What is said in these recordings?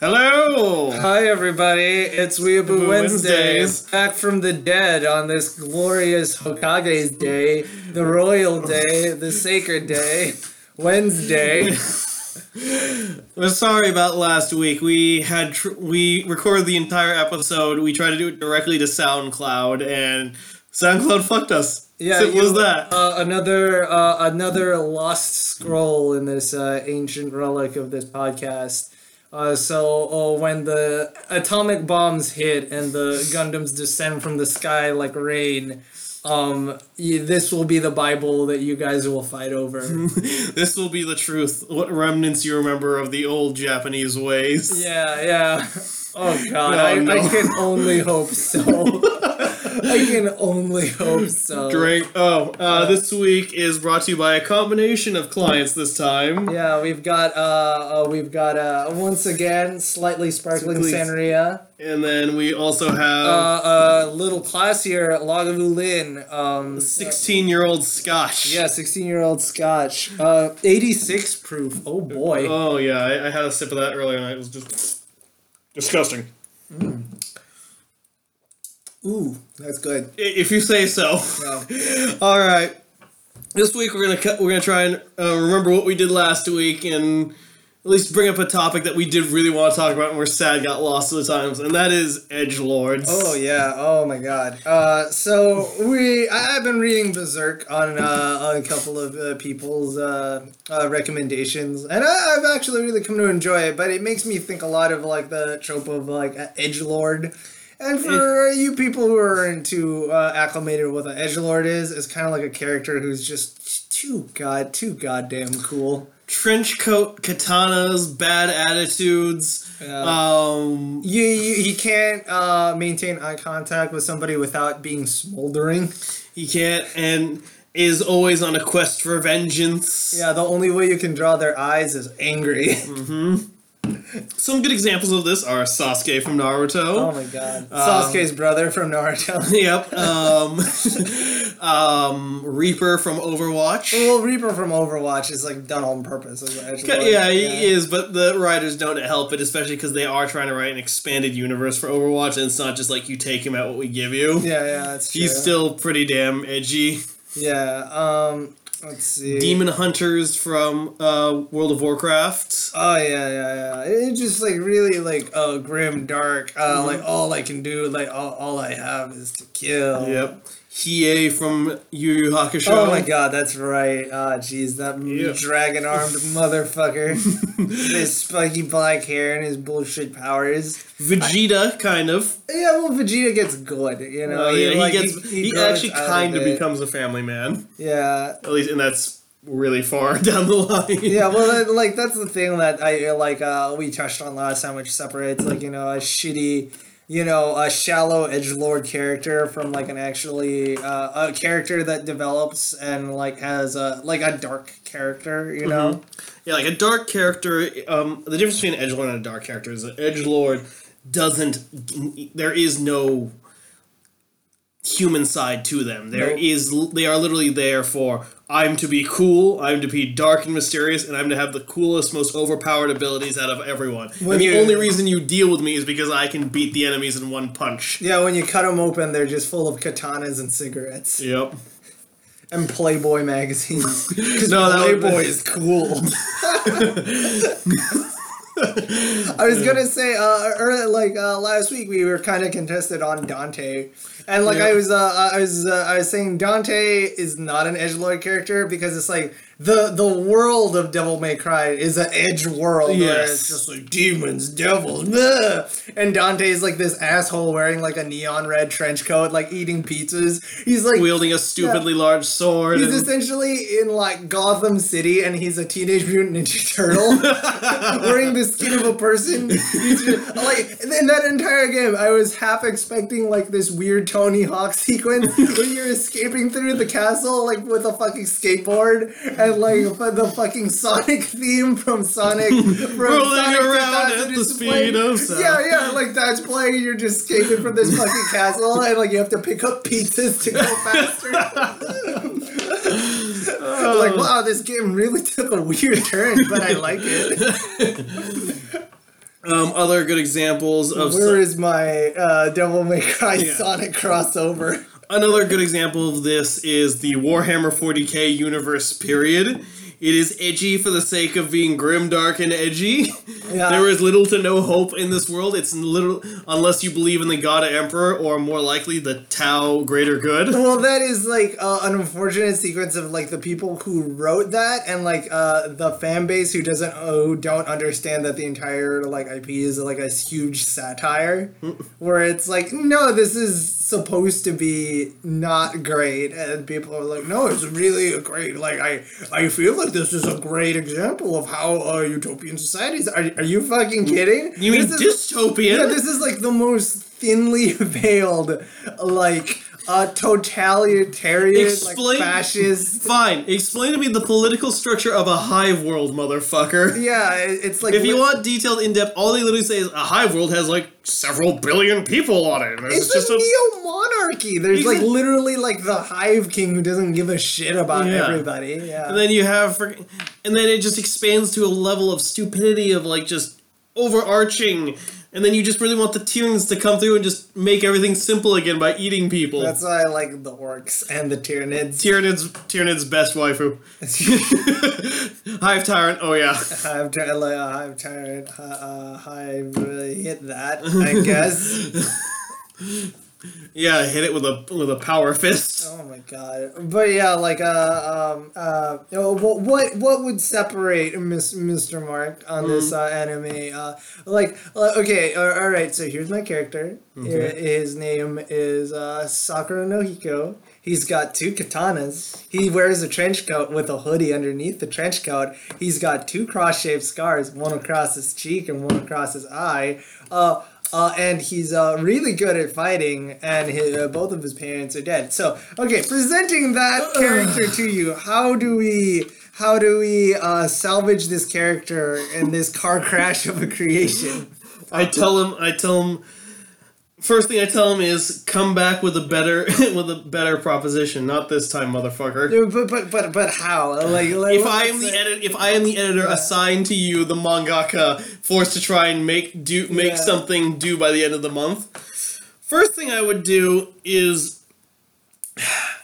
Hello. Hi everybody, it's Weeaboo Wednesdays. Wednesdays. Back from the dead on this glorious Hokage's day, the royal day, the sacred day, Wednesday. We're sorry about last week. We had tr- we recorded the entire episode. We tried to do it directly to SoundCloud, and SoundCloud fucked us. Yeah, Simple you- as that. Uh, another uh, another lost scroll in this uh, ancient relic of this podcast. Uh, so uh, when the atomic bombs hit and the Gundams descend from the sky like rain, um, y- this will be the Bible that you guys will fight over. this will be the truth. What remnants you remember of the old Japanese ways? Yeah, yeah. Oh god, No, I, no. I can only hope so. I can only hope so. Great. Oh, uh, this week is brought to you by a combination of clients. This time. Yeah, we've got uh, uh we've got uh once again slightly sparkling Please. sangria. And then we also Uh, have uh, little classier Lagavulin. Um, sixteen-year-old Scotch. yeah, sixteen-year-old Scotch. Uh, eighty-six proof. Oh boy. Oh yeah, I, I had a sip of that earlier, and it was just disgusting. Ooh, that's good. If you say so. Yeah. All right. This week we're gonna cut, we're gonna try and uh, remember what we did last week and at least bring up a topic that we did really want to talk about and we're sad got lost to the times and that is edge lords. Oh yeah! Oh my god! Uh, so we I- I've been reading Berserk on uh, on a couple of uh, people's uh, uh, recommendations, and I, I've actually really come to enjoy it. But it makes me think a lot of like the trope of like edge lord. And for you people who are into uh, acclimated with what an edge lord is, it's kind of like a character who's just too god too goddamn cool. Trench coat, katanas, bad attitudes. Yeah. Um, You, you he can't uh, maintain eye contact with somebody without being smoldering. he can't and is always on a quest for vengeance. Yeah, the only way you can draw their eyes is angry. Some good examples of this are Sasuke from Naruto. oh my god. Sasuke's brother from Naruto. Yep. Um, um, Reaper from Overwatch. well, Reaper from Overwatch is like done on purpose. As an edgelord. Yeah, he is, but the writers don't help it, especially because they are trying to write an expanded universe for Overwatch, and it's not just like you take him at what we give you. Yeah, yeah, that's true. He's still pretty damn edgy. Yeah. Um. Let's see. Demon Hunters from uh, World of Warcraft. Oh yeah, yeah, yeah. It's just like really like uh grim, dark. Uh, Mm-hmm. like all I can do, like all, all I have is to kill. Yep. Hiei from Yu Yu Hakusho. Oh my god, that's right. Ah, jeez, that Yeah. dragon armed motherfucker. his spiky black hair and his bullshit powers. Vegeta, kind of. Yeah, well, Vegeta gets good, you know. Oh, yeah, he, like, gets. He, grows actually kind of becomes a family man. Yeah, At least, and that's really far down the line. yeah. Well, that, like that's the thing that I like. Uh, we touched on last time, which separates like you know a shitty, you know, a shallow edge lord character from like an actually uh, a character that develops and like has a like a dark character, you know. Yeah, like a dark character. Um, the difference between an edge lord and a dark character is that edge lord doesn't. There is no human side to them. There Nope. is. They are literally there for. I'm to be cool. I'm to be dark and mysterious, and I'm to have the coolest, most overpowered abilities out of everyone. When and the you- only reason you deal with me is because I can beat the enemies in one punch. Yeah, when you cut them open, they're just full of katanas and cigarettes Yep. and Playboy magazines. Because No, Playboy is cool. I was gonna say, uh, early, like uh, last week, we were kind of contested on Dante, and like Yeah. I was, uh, I was, uh, I was saying Dante is not an edgelord character because it's like the the world of Devil May Cry is an edge world where Yes. it's just like demons, devils, bleh. and Dante is like this asshole wearing like a neon red trench coat, like eating pizzas. He's like Wielding a stupidly large sword. He's and- essentially in like Gotham City, and he's a Teenage Mutant Ninja Turtle wearing the skin of a person. Just, like in that entire game, I was half expecting like this weird Tony Hawk sequence where you're escaping through the castle like with a fucking skateboard and like the fucking Sonic theme from Sonic from Rolling Sonic around at the speed playing. of sound. Yeah, yeah, like that's playing. You're just escaping from this fucking castle, and like you have to pick up pizzas to go faster. like, wow, this game really took a weird turn, but I like it. Um, other good examples of Where is my uh, Devil May Cry Yeah. Sonic crossover? Another good example of this is the Warhammer 40k universe period. It is edgy for the sake of being grim, dark, and edgy. Yeah. There is little to no hope in this world. It's little unless you believe in the God Emperor, or more likely the Tau Greater Good. Well, that is like uh, an unfortunate sequence of like the people who wrote that and like uh, the fan base who doesn't uh, who don't understand that the entire like IP is like a huge satire, where it's like no, this is supposed to be not great, and people are like, no, it's really great. Like I I feel like this is a great example of how uh, utopian societies. Are are you fucking kidding? You mean is- dystopian? yeah, this is like the most thinly veiled, like, uh, totalitarian, Explain- like, fascist. Fine. Explain to me the political structure of a hive world, motherfucker. Yeah, it's like. If you want detailed, in depth, all they literally say is a hive world has like several billion people on it. and It's, It's just a a neo monarchy. There's like literally like the Hive King who doesn't give a shit about Yeah. everybody. Yeah. And then you have, and then it just expands to a level of stupidity of like just overarching, and then you just really want the Tyranids to come through and just make everything simple again by eating people. That's why I like the orcs and the Tyranids. Tyranids, Tyranid's best waifu. Hive Tyrant, oh yeah. Hive like, uh, Hive Tyrant, uh, uh, Hive really hit that, I guess. Yeah, hit it with a with a power fist. Oh my god! But yeah, like uh um uh you know, what what what would separate Miss, Mr. Mark on this uh, anime? Uh, like okay, all right. So here's my character. Here- His name is uh, Sakura no Hiko. He's got two katanas. He wears a trench coat with a hoodie underneath the trench coat. He's got two cross-shaped scars, one across his cheek and one across his eye. Uh, uh, and he's uh, really good at fighting, and his, uh, both of his parents are dead. So, okay, presenting that character to you, how do we how do we uh, salvage this character in this car crash of a creation? I tell him, I tell him. First thing I tell him is come back with a better with a better proposition. Not this time, motherfucker. But but but but how? Like, like If I am the edit, if I am the editor assigned to you, the mangaka, forced to try and make do make Yeah. something due by the end of the month. First thing I would do is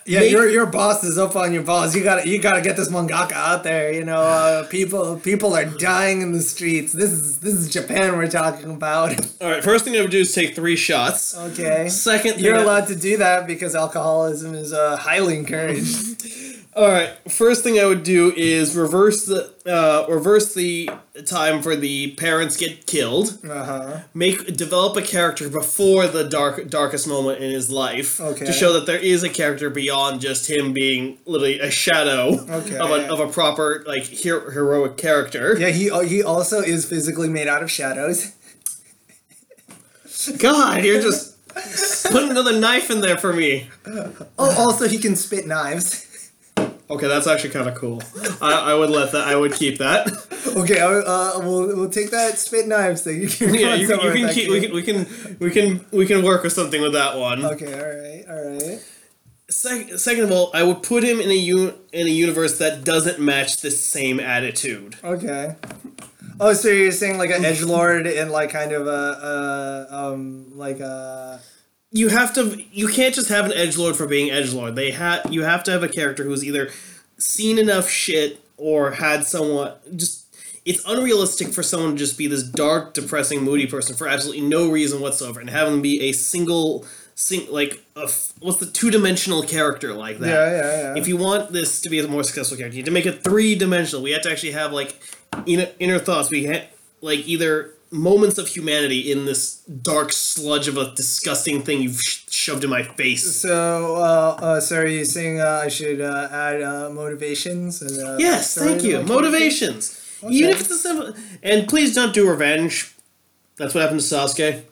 Yeah, Make- your your boss is up on your balls. You gotta you gotta get this mangaka out there. You know, uh, people people are dying in the streets. This is this is Japan we're talking about. all right. First thing I would do is take three shots. Okay, Second, thing you're allowed to do that because alcoholism is uh, highly encouraged. All right. First thing I would do is reverse the uh, reverse the time for the parents get killed. Uh huh. Make develop a character before the dark darkest moment in his life Okay. to show that there is a character beyond just him being literally a shadow Okay. of a of a proper like hero, heroic character. Yeah, he he also is physically made out of shadows. God, you're just putting another knife in there for me. Oh, also he can spit knives. Okay, that's actually kind of cool. I, I would let that. I would keep that. Okay, I- uh, we'll we'll take that spit knives thing. You can Yeah, you can, you can keep. We can, we can we can we can work with something with that one. Okay, all right, all right. Sec- second of all, I would put him in a u- in a universe that doesn't match the same attitude. Okay. Oh, so you're saying like an edge lord and like kind of a, a um like a You have to. You can't just have an edge lord for being edge lord. They ha- You have to have a character who's either seen enough shit or had somewhat just. It's unrealistic for someone to just be this dark, depressing, moody person for absolutely no reason whatsoever, and have them be a single, sing like a f- what's the two dimensional character like that. yeah yeah yeah. if you want this to be a more successful character, you have to make it three dimensional. We have to actually have like inner, inner thoughts. We ha- like either moments of humanity in this dark sludge of a disgusting thing you've sh- shoved in my face. so uh, uh so are you saying uh, I should uh, add uh, motivations and uh, Yes, thank you. Motivations. Even if it's a simple, and please don't do revenge. That's what happened to Sasuke.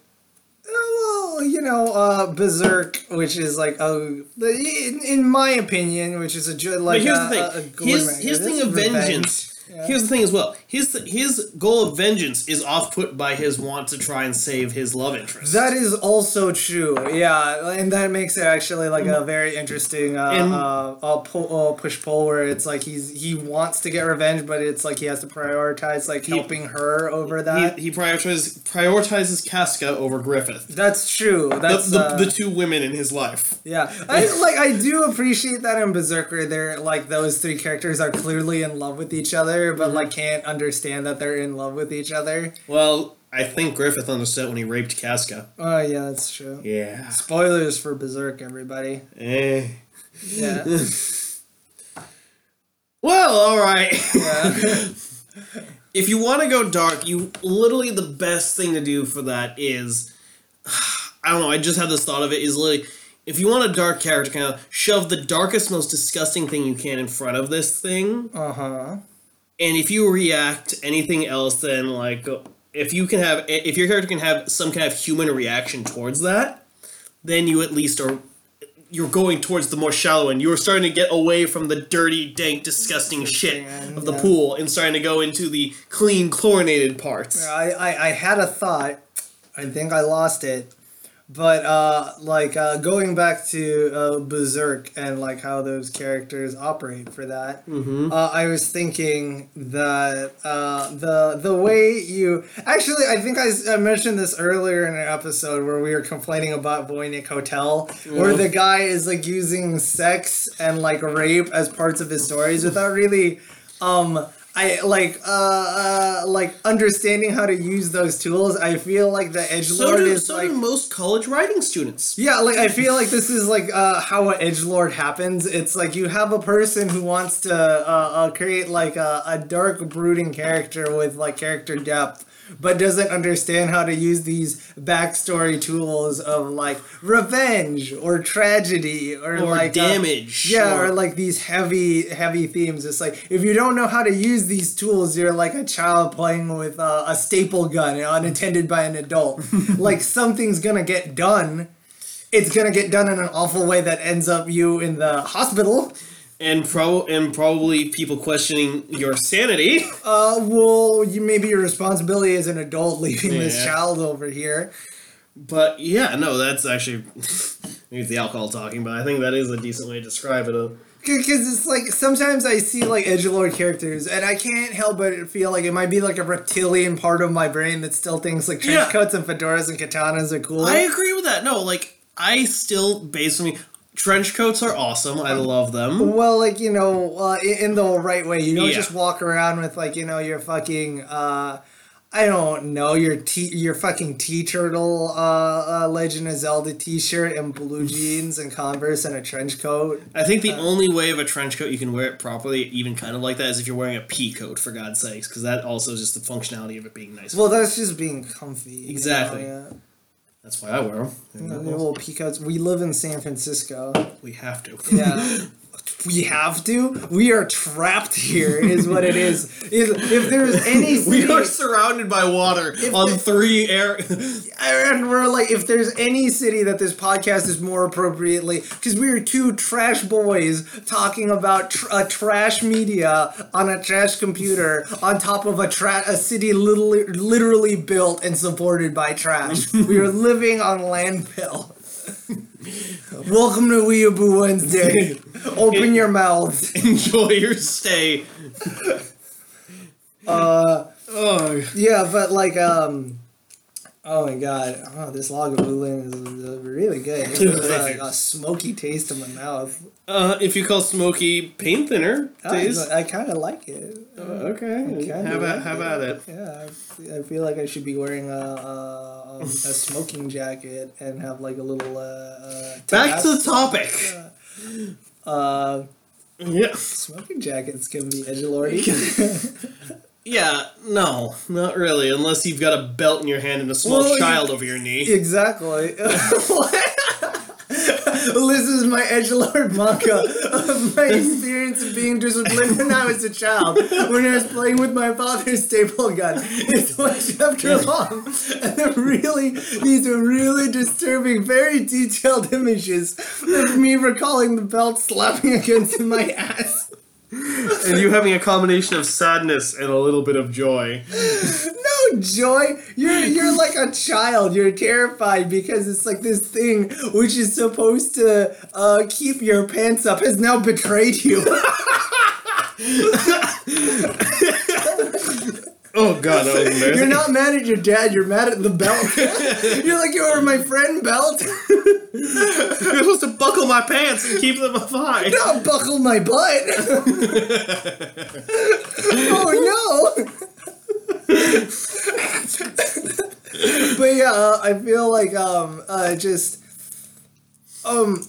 Oh, well, you know, uh, Berserk, which is like a, in, in my opinion, which is a like But here's a, the thing. a, a his his thing of revenge. vengeance. Here's the thing as well. His his goal of vengeance is off put by his want to try and save his love interest. That is also true, yeah, and that makes it actually like a very interesting uh, And- uh, pull, uh, push pull where it's like he's he wants to get revenge, but it's like he has to prioritize like helping her over that. he, he prioritizes prioritizes Casca over Griffith. That's true. The, the, uh, the two women in his life. yeah. I like I do appreciate that in Berserker. They're like those three characters are clearly in love with each other, Mm-hmm. but like can't understand that they're in love with each other. Well, I think Griffith understood when he raped Casca. Oh yeah, that's true. Yeah. Spoilers for Berserk, everybody. Eh. Yeah. Well, all right. yeah. if you want to go dark, you literally the best thing to do for that is I don't know, I just had this thought of it is literally if you want a dark character kind of shove the darkest most disgusting thing you can in front of this thing Uh huh. And if you react anything else then like if you can have if your character can have some kind of human reaction towards that then you at least are you're going towards the more shallow end. You're starting to get away from the dirty, dank, disgusting shit of the Yeah. pool and starting to go into the clean, chlorinated parts. I, I, I had a thought. I think I lost it. But uh, like uh, going back to uh, Berserk and like how those characters operate for that, Mm-hmm. uh, I was thinking that uh, the the way you actually I think I mentioned this earlier in an episode where we were complaining about Voynich Hotel, where the guy is like using sex and like rape as parts of his stories without really um I like uh, uh like understanding how to use those tools. I feel like the edge lord do, is so like do most college writing students. yeah, like I feel like this is like uh, how an edge lord happens. It's like you have a person who wants to uh, uh, create like a, a dark, brooding character with like character depth, but doesn't understand how to use these backstory tools of like revenge or tragedy or, Or like uh, damage, yeah, or- or like these heavy, heavy themes. It's like if you don't know how to use these tools, you're like a child playing with uh, a staple gun unattended by an adult. like something's gonna get done. It's gonna get done in an awful way that ends up you in the hospital. And pro and probably people questioning your sanity. Uh, well, you maybe your responsibility as an adult leaving this child over here. But yeah, no, that's actually maybe the alcohol talking, but I think that is a decent way to describe it. Uh, Because it's like sometimes I see like edgelord characters, and I can't help but feel like it might be like a reptilian part of my brain that still thinks like trench Yeah. coats and fedoras and katanas are cool. I agree with that. No, like I still basically trench coats are awesome. I love them. Well, like you know, uh, in, the right way. You don't Yeah. just walk around with like you know your fucking. Uh, I don't know your t your fucking T turtle uh, uh, Legend of Zelda T shirt and blue jeans and Converse and a trench coat. I think the only way of a trench coat you can wear it properly, even kind of like that, is if you're wearing a pea coat, for God's sakes, because that also is just the functionality of it being nice. Well, that's just being comfy. you know, Exactly. yeah. That's why I wear them. little peacocks. We live in San Francisco. We have to. Yeah. We have to. We are trapped here, is what it is. Is if there's any we are surrounded by water on the- three air. and we're like, if there's any city that this podcast is more appropriately, because we are two trash boys talking about tr- a trash media on a trash computer on top of a trash a city literally, literally built and supported by trash. we are living on landfill. Welcome to Weeaboo Wednesday. Open your mouths. Enjoy your stay. Uh, Oh, yeah, but like, um, oh my god, oh, this Lagavulin is really good. It has like a smoky taste in my mouth. uh, if you call smoky paint thinner, I, taste. I kind of like it. Uh, okay, how about like have it. at it. Yeah, I, I feel like I should be wearing a a, a smoking jacket and have like a little uh, uh Back to the topic. Uh, Yeah, smoking jackets can be edgelordy. yeah. No, not really. Unless you've got a belt in your hand and a small Well, you- child over your knee. Exactly. Well, this is my edgelord manga of my experience of being disciplined when I was a child. When I was playing with my father's staple gun. It's one chapter long. And they're really, these are really disturbing, very detailed images of me recalling the belt slapping against my ass. and you having a combination of sadness and a little bit of joy. No joy. You're you're like a child. You're terrified because it's like this thing which is supposed to uh, keep your pants up has now betrayed you. Oh god, that was. You're not mad at your dad. You're mad at the belt. you're like you are my friend belt. You're supposed to buckle my pants and keep them high. Not buckle my butt. oh no. but yeah, uh, I feel like um uh just um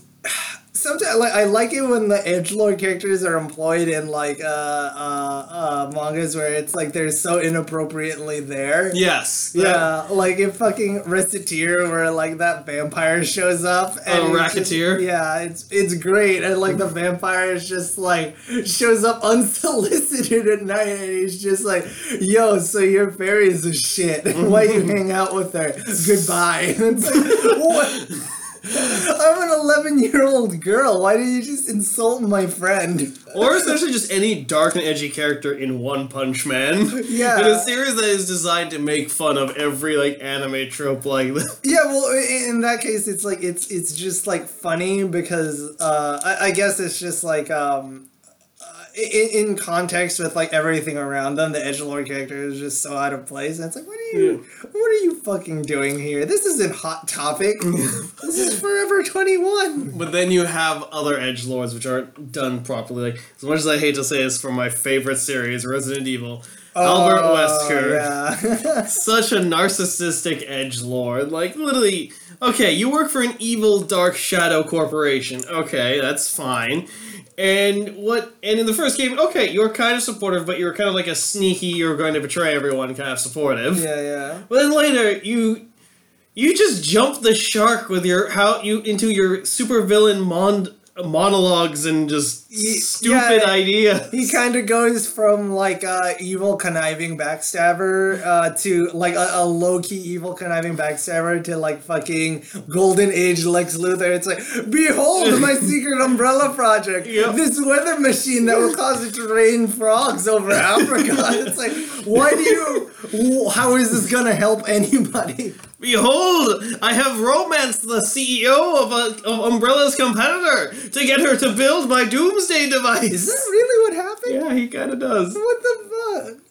sometimes like I like it when the edgelord characters are employed in like uh uh uh mangas where it's like they're so inappropriately there. Yes. Yeah, like in fucking Reciteer where like that vampire shows up Oh, it's just- Racketeer? yeah, it's it's great and like the vampire is just like shows up unsolicited at night and he's just like, "Yo, so your fairy is a shit. Why you hang out with her? Goodbye." It's like, what? I'm an 11 year old girl. Why did you just insult my friend? Or essentially just any dark and edgy character in One Punch Man. Yeah. In a series that is designed to make fun of every like anime trope like this. Yeah, well, in that case, it's like it's it's just like funny because uh, I, I guess it's just like um, in, in context with like everything around them, the edge lord character is just so out of place. And it's like, what are you, what are you fucking doing here? This isn't Hot Topic. this is Forever Twenty One. But then you have other edge lords which aren't done properly. Like as much as I hate to say this from my favorite series, Resident Evil. Oh, Albert Wesker. Oh, Yeah. such a narcissistic edge lord. Like literally, okay, you work for an evil dark shadow corporation. Okay, that's fine. And what? And in the first game, okay, you were kind of supportive, but you were kind of like a sneaky. You're going to betray everyone, kind of supportive. yeah, yeah. But then later, you you just jump the shark with your how you into your supervillain mon- monologues and just Ye- stupid yeah. idea. He kind of goes from like uh, evil conniving backstabber uh, to like a, a low key evil conniving backstabber to like fucking golden age Lex Luthor. It's like, behold my secret umbrella project, Yep. this weather machine that will cause it to rain frogs over Africa. It's like, why do you? How is this gonna help anybody? Behold, I have romanced the CEO of, a, of Umbrella's competitor to get her to build my doomsday device. Is that really what happened? Yeah, he kind of does. What the fuck?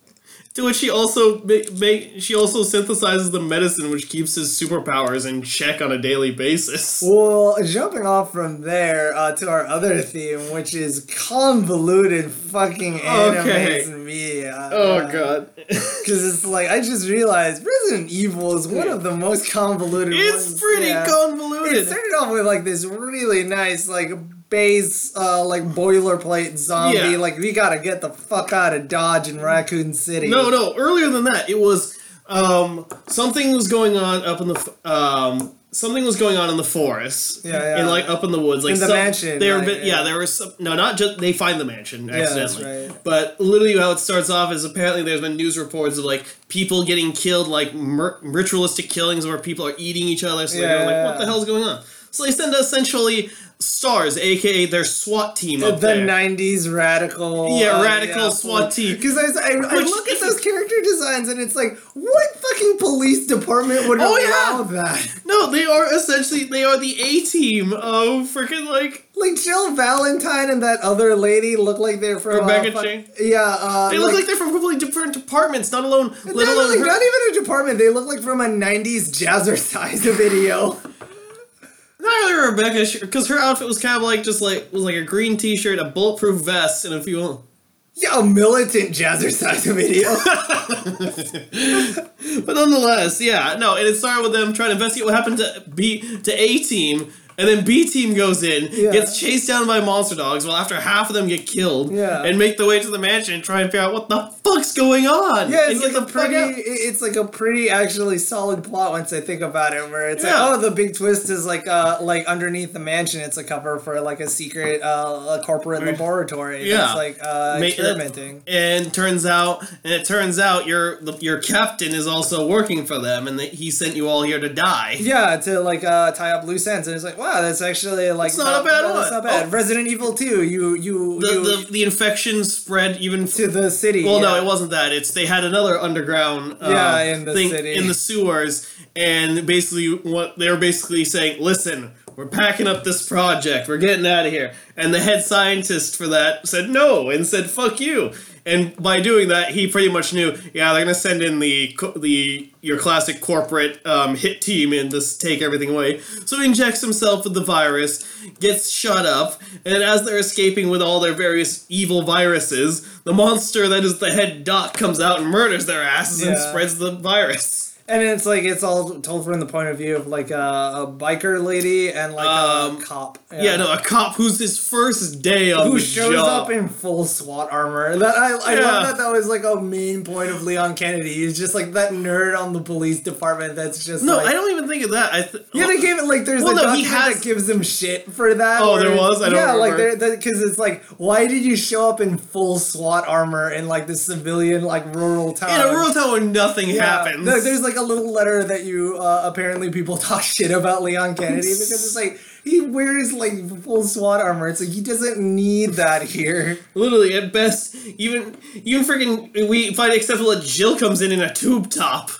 To which she also make, make she also synthesizes the medicine which keeps his superpowers in check on a daily basis. Well, jumping off from there uh, to our other theme, which is convoluted fucking Okay. media. Oh god, Because it's like, I just realized Resident Evil is one of the most convoluted it's ones. pretty yeah. It started off with like this really nice, like, base, uh, like boilerplate zombie. Yeah. Like, we gotta get the fuck out of Dodge in Raccoon City. No, no. Earlier than that, it was um, something was going on up in the um, something was going on in the forest. Yeah, yeah. And like up in the woods, like In the some- mansion, They were, like, yeah. yeah. there was some, no, not just they find the mansion accidentally. right. But literally, how it starts off is apparently there's been news reports of like people getting killed, like ritualistic killings where people are eating each other. So they're Yeah. like, what the hell's going on? So they send essentially STARS, aka their SWAT team of The there. 90s radical. Yeah, uh, radical SWAT team. Because I, I, I look at those character designs and it's like, what fucking police department would Oh, allow yeah. that? No, they are essentially they are the A team of freaking like Like Jill Valentine and that other lady look like they're from Rebecca uh, Chang? Yeah, uh, they look like they're from completely different departments. Not alone, not, alone like, her- not even a department. They look like from a '90s jazzercise video. Not only Rebecca because her outfit was kind of like just like was like a green T-shirt, a bulletproof vest, and a few. Yeah, a militant jazzercise video. But nonetheless, yeah, no, and it started with them trying to investigate what happened to B to A team. And then B team goes in, Yeah. gets chased down by monster dogs, while after half of them get killed, Yeah. and make the way to the mansion and try and figure out what the fuck's going on. Yeah, it's like a pretty. out. It's like a pretty actually solid plot once I think about it. Where it's Yeah. like, oh, the big twist is like, uh, like underneath the mansion, it's a cover for like a secret, uh, a corporate laboratory. Yeah. like uh, experimenting. and turns out and it turns out your your captain is also working for them and that he sent you all here to die Yeah, to like uh, tie up loose ends, and it's like, wow, that's actually like It's not a bad one. not bad. Oh. Resident Evil Two, you you The, you the, the infection spread even to the city. Well, no, it wasn't that. It's they had another underground uh, Yeah, in the thing city. in the sewers, and basically what they were basically saying, listen. We're packing up this project. We're getting out of here. And the head scientist for that said no and said fuck you. And by doing that, he pretty much knew, yeah, they're gonna send in the the your classic corporate um, hit team and just take everything away. So he injects himself with the virus, gets shut up, and as they're escaping with all their various evil viruses, the monster that is the head doc comes out and murders their asses and spreads the virus. And it's like it's all told from the point of view of like a, a biker lady and like Um, a cop. Yeah. no, a cop who's his first day on Who the shows job. up in full SWAT armor? That I, I Yeah. love that. That was like a main point of Leon Kennedy. He's just like that nerd on the police department. That's just no, like, I don't even think of that. I th- Yeah, they gave it like there's Well, a no, he has- that gives him shit for that. Oh, there was? I don't yeah, like remember. because it's like, why did you show up in full SWAT armor in like this civilian like rural town? in a rural town where nothing Yeah. happens. No, there's like a little letter that you uh, apparently people talk shit about Leon Kennedy because it's like he wears like full SWAT armor. It's like he doesn't need that here. Literally, at best, even even freaking we find it acceptable that Jill comes in in a tube top.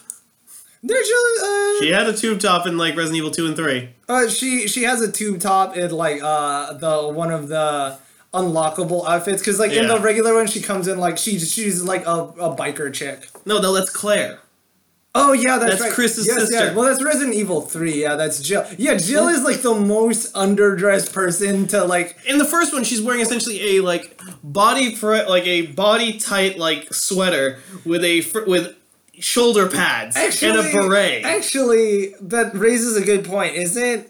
There's Jill. uh, She had a tube top in like Resident Evil two and three. Uh, she she has a tube top in like uh the one of the unlockable outfits because like in the regular one she comes in like she she's like a, a biker chick. No, no, that's Claire. Oh yeah, that's, That's right. Chris's yes, sister. Well, that's Resident Evil Three. Yeah, that's Jill. Yeah, Jill is like the most underdressed person to like. In the first one, she's wearing essentially a like body fr- like a body tight like sweater with a fr- with shoulder pads Actually, and a beret. Actually, that raises a good point. Isn't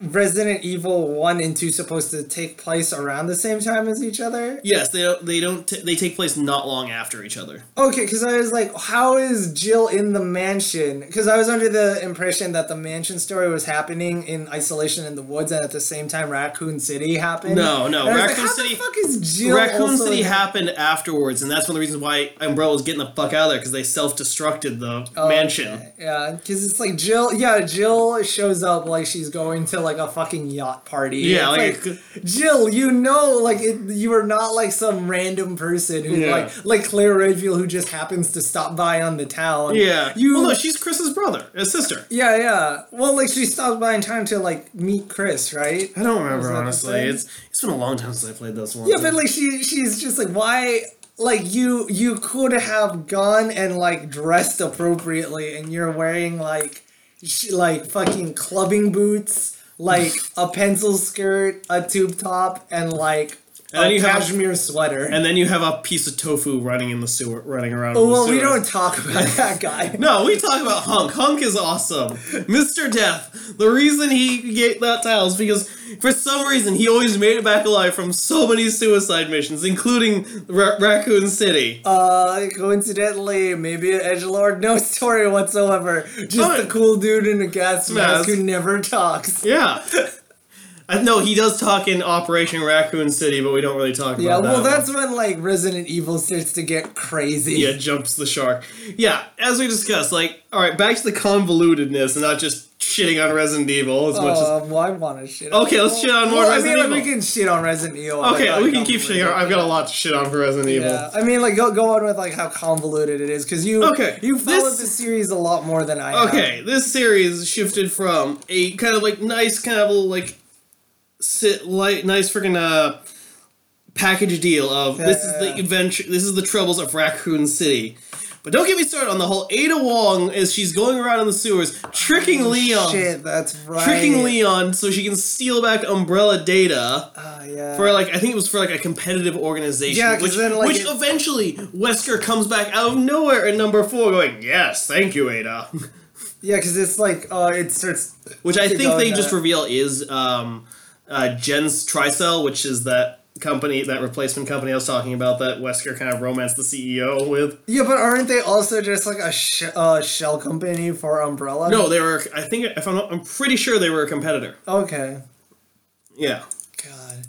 Resident Evil One and Two supposed to take place around the same time as each other? yes, they don't. They don't. T- they take place not long after each other. Okay, because I was like, how is Jill in the mansion? Because I was under the impression that the mansion story was happening in isolation in the woods, and at the same time, Raccoon City happened. No, no, Raccoon like, how City- The fuck is Jill? Raccoon City in- happened afterwards, and that's one of the reasons why Umbrella was getting the fuck out of there because they self-destructed the Oh, mansion. okay. Yeah, because it's like Jill. Yeah, Jill shows up like she's going to like a fucking yacht party. Yeah, It's like- Jill, you know, like it, you are not like some random person who Yeah. like like Claire Redfield who just happens to stop by on the town. Yeah, you. Well, no, she's Chris's brother, his sister. Yeah, yeah. Well, like she stopped by in time to like meet Chris, right? I don't remember honestly. It's it's been a long time since I played this one. Yeah, but like she she's just like why like you you could have gone and like dressed appropriately and you're wearing like sh- like fucking clubbing boots, like a pencil skirt, a tube top and like And then a you have a- cashmere sweater. and then you have a piece of tofu running in the sewer, running around. oh in the well, we don't talk about that guy. No, we talk about Hunk. Hunk is awesome. Mr. Death. The reason he get that title is because for some reason he always made it back alive from so many suicide missions, including Ra- Raccoon City. Uh, coincidentally, maybe an edge lord, no story whatsoever. Just a cool dude in a gas mask mask. who never talks. Yeah. I know he does talk in Operation Raccoon City, but we don't really talk about Yeah, that. well, one. that's when like Resident Evil starts to get crazy. yeah, jumps the shark. Yeah, as we discussed, like, all right, back to the convolutedness and not just shitting on Resident Evil as much as. Uh, well, I want to shit. Okay, let's shit on more well, Resident I mean, Evil. we can shit on Resident Evil. Okay, we can keep shitting. on I've got a lot to shit on for Resident Evil. Yeah, I mean, like go go on with like how convoluted it is because you Okay, you followed this- the series a lot more than I have. Okay, this series shifted from a kind of like nice, kind of like sit light, nice freaking uh package deal of this is the adventure, this is the troubles of Raccoon City. But don't get me started on the whole Ada Wong as she's going around in the sewers, tricking Leon, Oh, Shit, that's right. tricking Leon so she can steal back Umbrella data. Ah, yeah. For like, I think it was for like a competitive organization, Yeah, which, then, like, which it- eventually Wesker comes back out of nowhere in number four, going, "Yes, thank you, Ada." yeah, because it's like uh, it starts. Which I think they in just reveal is um, uh, Jen's Tricell, which is that company, that replacement company I was talking about that Wesker kind of romanced the CEO with. Yeah, but aren't they also just like a sh- uh, shell company for Umbrella? No, they were. I think if I'm, not, I'm pretty sure they were a competitor. Okay. Yeah, God.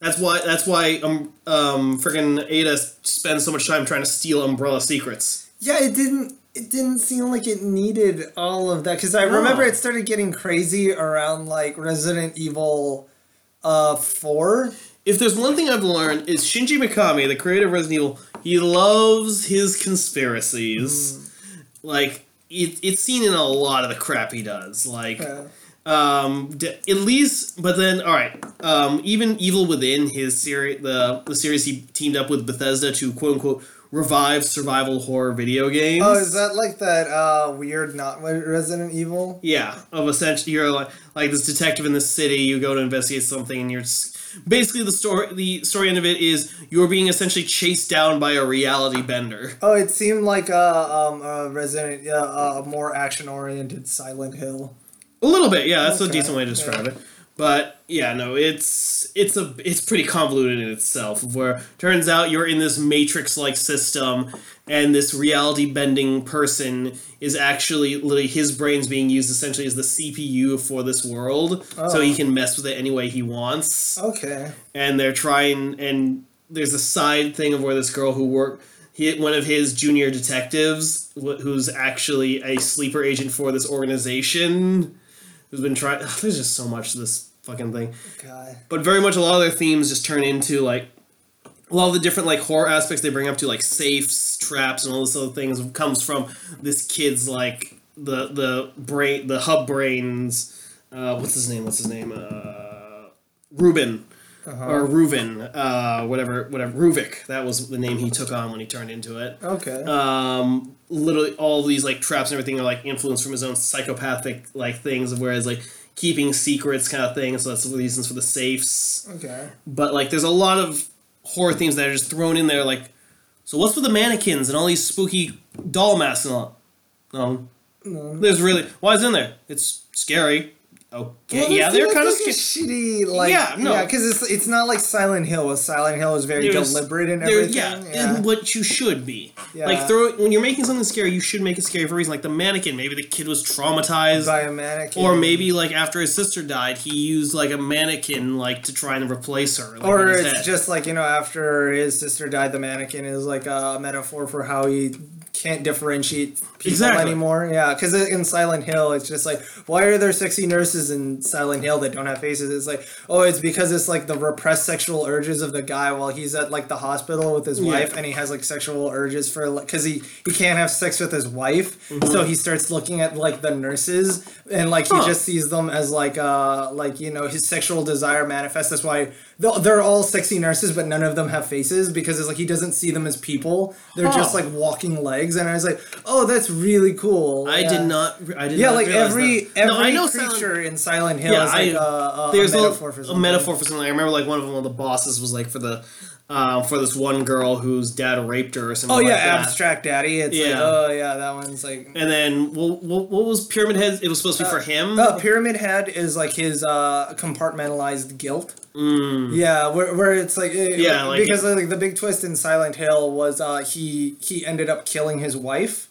that's why. That's why um um friggin' Ada spends so much time trying to steal Umbrella secrets. Yeah, it didn't. It didn't seem like it needed all of that because I remember it started getting crazy around like Resident Evil uh 4. If there's one thing I've learned is Shinji Mikami, the creator of Resident Evil, he loves his conspiracies. Like it, it's seen in a lot of the crap he does. Like Yeah. um d- at least but then all right um even evil within his series the the series he teamed up with bethesda to quote unquote revive survival horror video games Oh, is that like that uh weird not Resident Evil? yeah of essentially you're like like this detective in the city you go to investigate something and you're just, basically the story the story end of it is you're being essentially chased down by a reality bender Oh, it seemed like uh, um, a Resident, uh, a more action oriented Silent Hill. A little bit, yeah. That's a decent way to describe it. But yeah, no, it's it's a it's pretty convoluted in itself. Where turns out you're in this matrix-like system, and this reality-bending person is actually literally his brain's being used essentially as the CPU for this world, so he Oh. can mess with it any way he wants. Okay. And they're trying, and there's a side thing of where this girl who worked. He, one of his junior detectives, wh- who's actually a sleeper agent for this organization, who's been trying. There's just so much to this fucking thing. God. But very much a lot of their themes just turn into like a lot of the different like horror aspects they bring up to like safes, traps, and all this other things comes from this kid's like the the brain the hub brains. Uh, what's his name? What's his name? Uh, Ruben or Reuven, uh, whatever, whatever. Ruvik. That was the name he took on when he turned into it Okay. um literally all these like traps and everything are like influenced from his own psychopathic like things whereas like keeping secrets kind of thing so that's the reasons for the safes okay. but like there's a lot of horror themes that are just thrown in there like so what's with the mannequins and all these spooky doll masks and all no No. there's really why is it in there it's scary okay Well, yeah they're feels kind of like a shitty like Yeah, no. yeah because it's it's not like Silent Hill. With Silent Hill is very There's- deliberate and everything. yeah, Yeah, and what you should be. Yeah. Like throw when you're making something scary, you should make it scary for a reason. Like the mannequin, maybe the kid was traumatized, by a mannequin, or maybe like after his sister died, he used like a mannequin like to try and replace her. Like, or it's head. just like you know after his sister died, the mannequin is like a metaphor for how he can't differentiate people Exactly. anymore. Yeah, because in Silent Hill, it's just like why are there sexy nurses in Silent Hill that don't have faces? It's like oh, it's because it's like the repressed sexual urges of the guy while he's at like the hospital with his Yeah. wife, and he has like sexual urges for like because he he can't have sex with his wife, so he starts looking at like the nurses and like he Mm-hmm. Huh. just sees them as like uh like you know his sexual desire manifests. That's why they're, they're all sexy nurses, but none of them have faces because it's like he doesn't see them as people. They're just like walking legs, and I was like, oh, that's really cool. I yeah. did not. I did Yeah, not like every that. every no, I know creature Silent- in Silent Hill Yeah, is like I- a, a, there's a a, metaphor for a something. metaphor for something. I remember like one of them, one of the bosses was like for the. Um, for this one girl whose dad raped her or something. Oh yeah, like abstract daddy. It's Yeah. like oh yeah, that one's like And then what, what, what was Pyramid Head? It was supposed to be for him. Uh, Pyramid Head is like his uh, compartmentalized guilt. Mm. Yeah, where, where it's like uh, Yeah, like- because like the big twist in Silent Hill was uh, he he ended up killing his wife.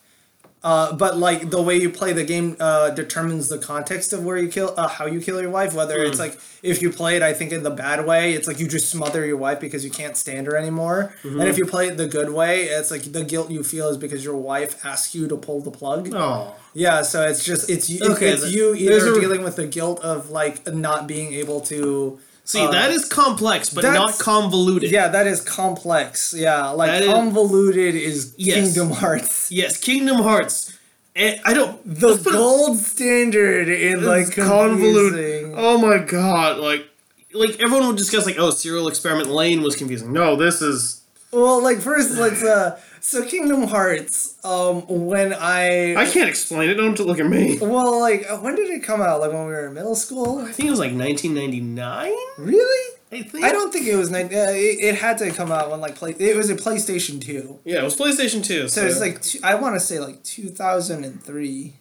Uh, but like the way you play the game uh, determines the context of where you kill, uh, how you kill your wife. Whether it's Hmm. like if you play it, I think in the bad way, it's like you just smother your wife because you can't stand her anymore. Mm-hmm. And if you play it the good way, it's like the guilt you feel is because your wife asks you to pull the plug. Oh. Yeah, so it's just it's you Okay, it's you either a- dealing with the guilt of like not being able to. See, uh, that is complex, but not convoluted. Yeah, that is complex. Yeah, like That is- convoluted is Yes. Kingdom Hearts. Yes, Kingdom Hearts. And I don't. The let's put it- gold standard in like convoluted. Oh my god! Like, like everyone would discuss like, oh, Serial Experiment Lain was confusing. No, this is. Well, like first let's uh so Kingdom Hearts um when I, I can't explain it. Don't look at me. well like when did it come out? Like when we were in middle school? I think it was like 1999. Really? I think. I don't think it was. Uh, it, it had to come out when like play. It was a PlayStation Two. Yeah, it was PlayStation 2. So it's like two, I want to say like two thousand and three.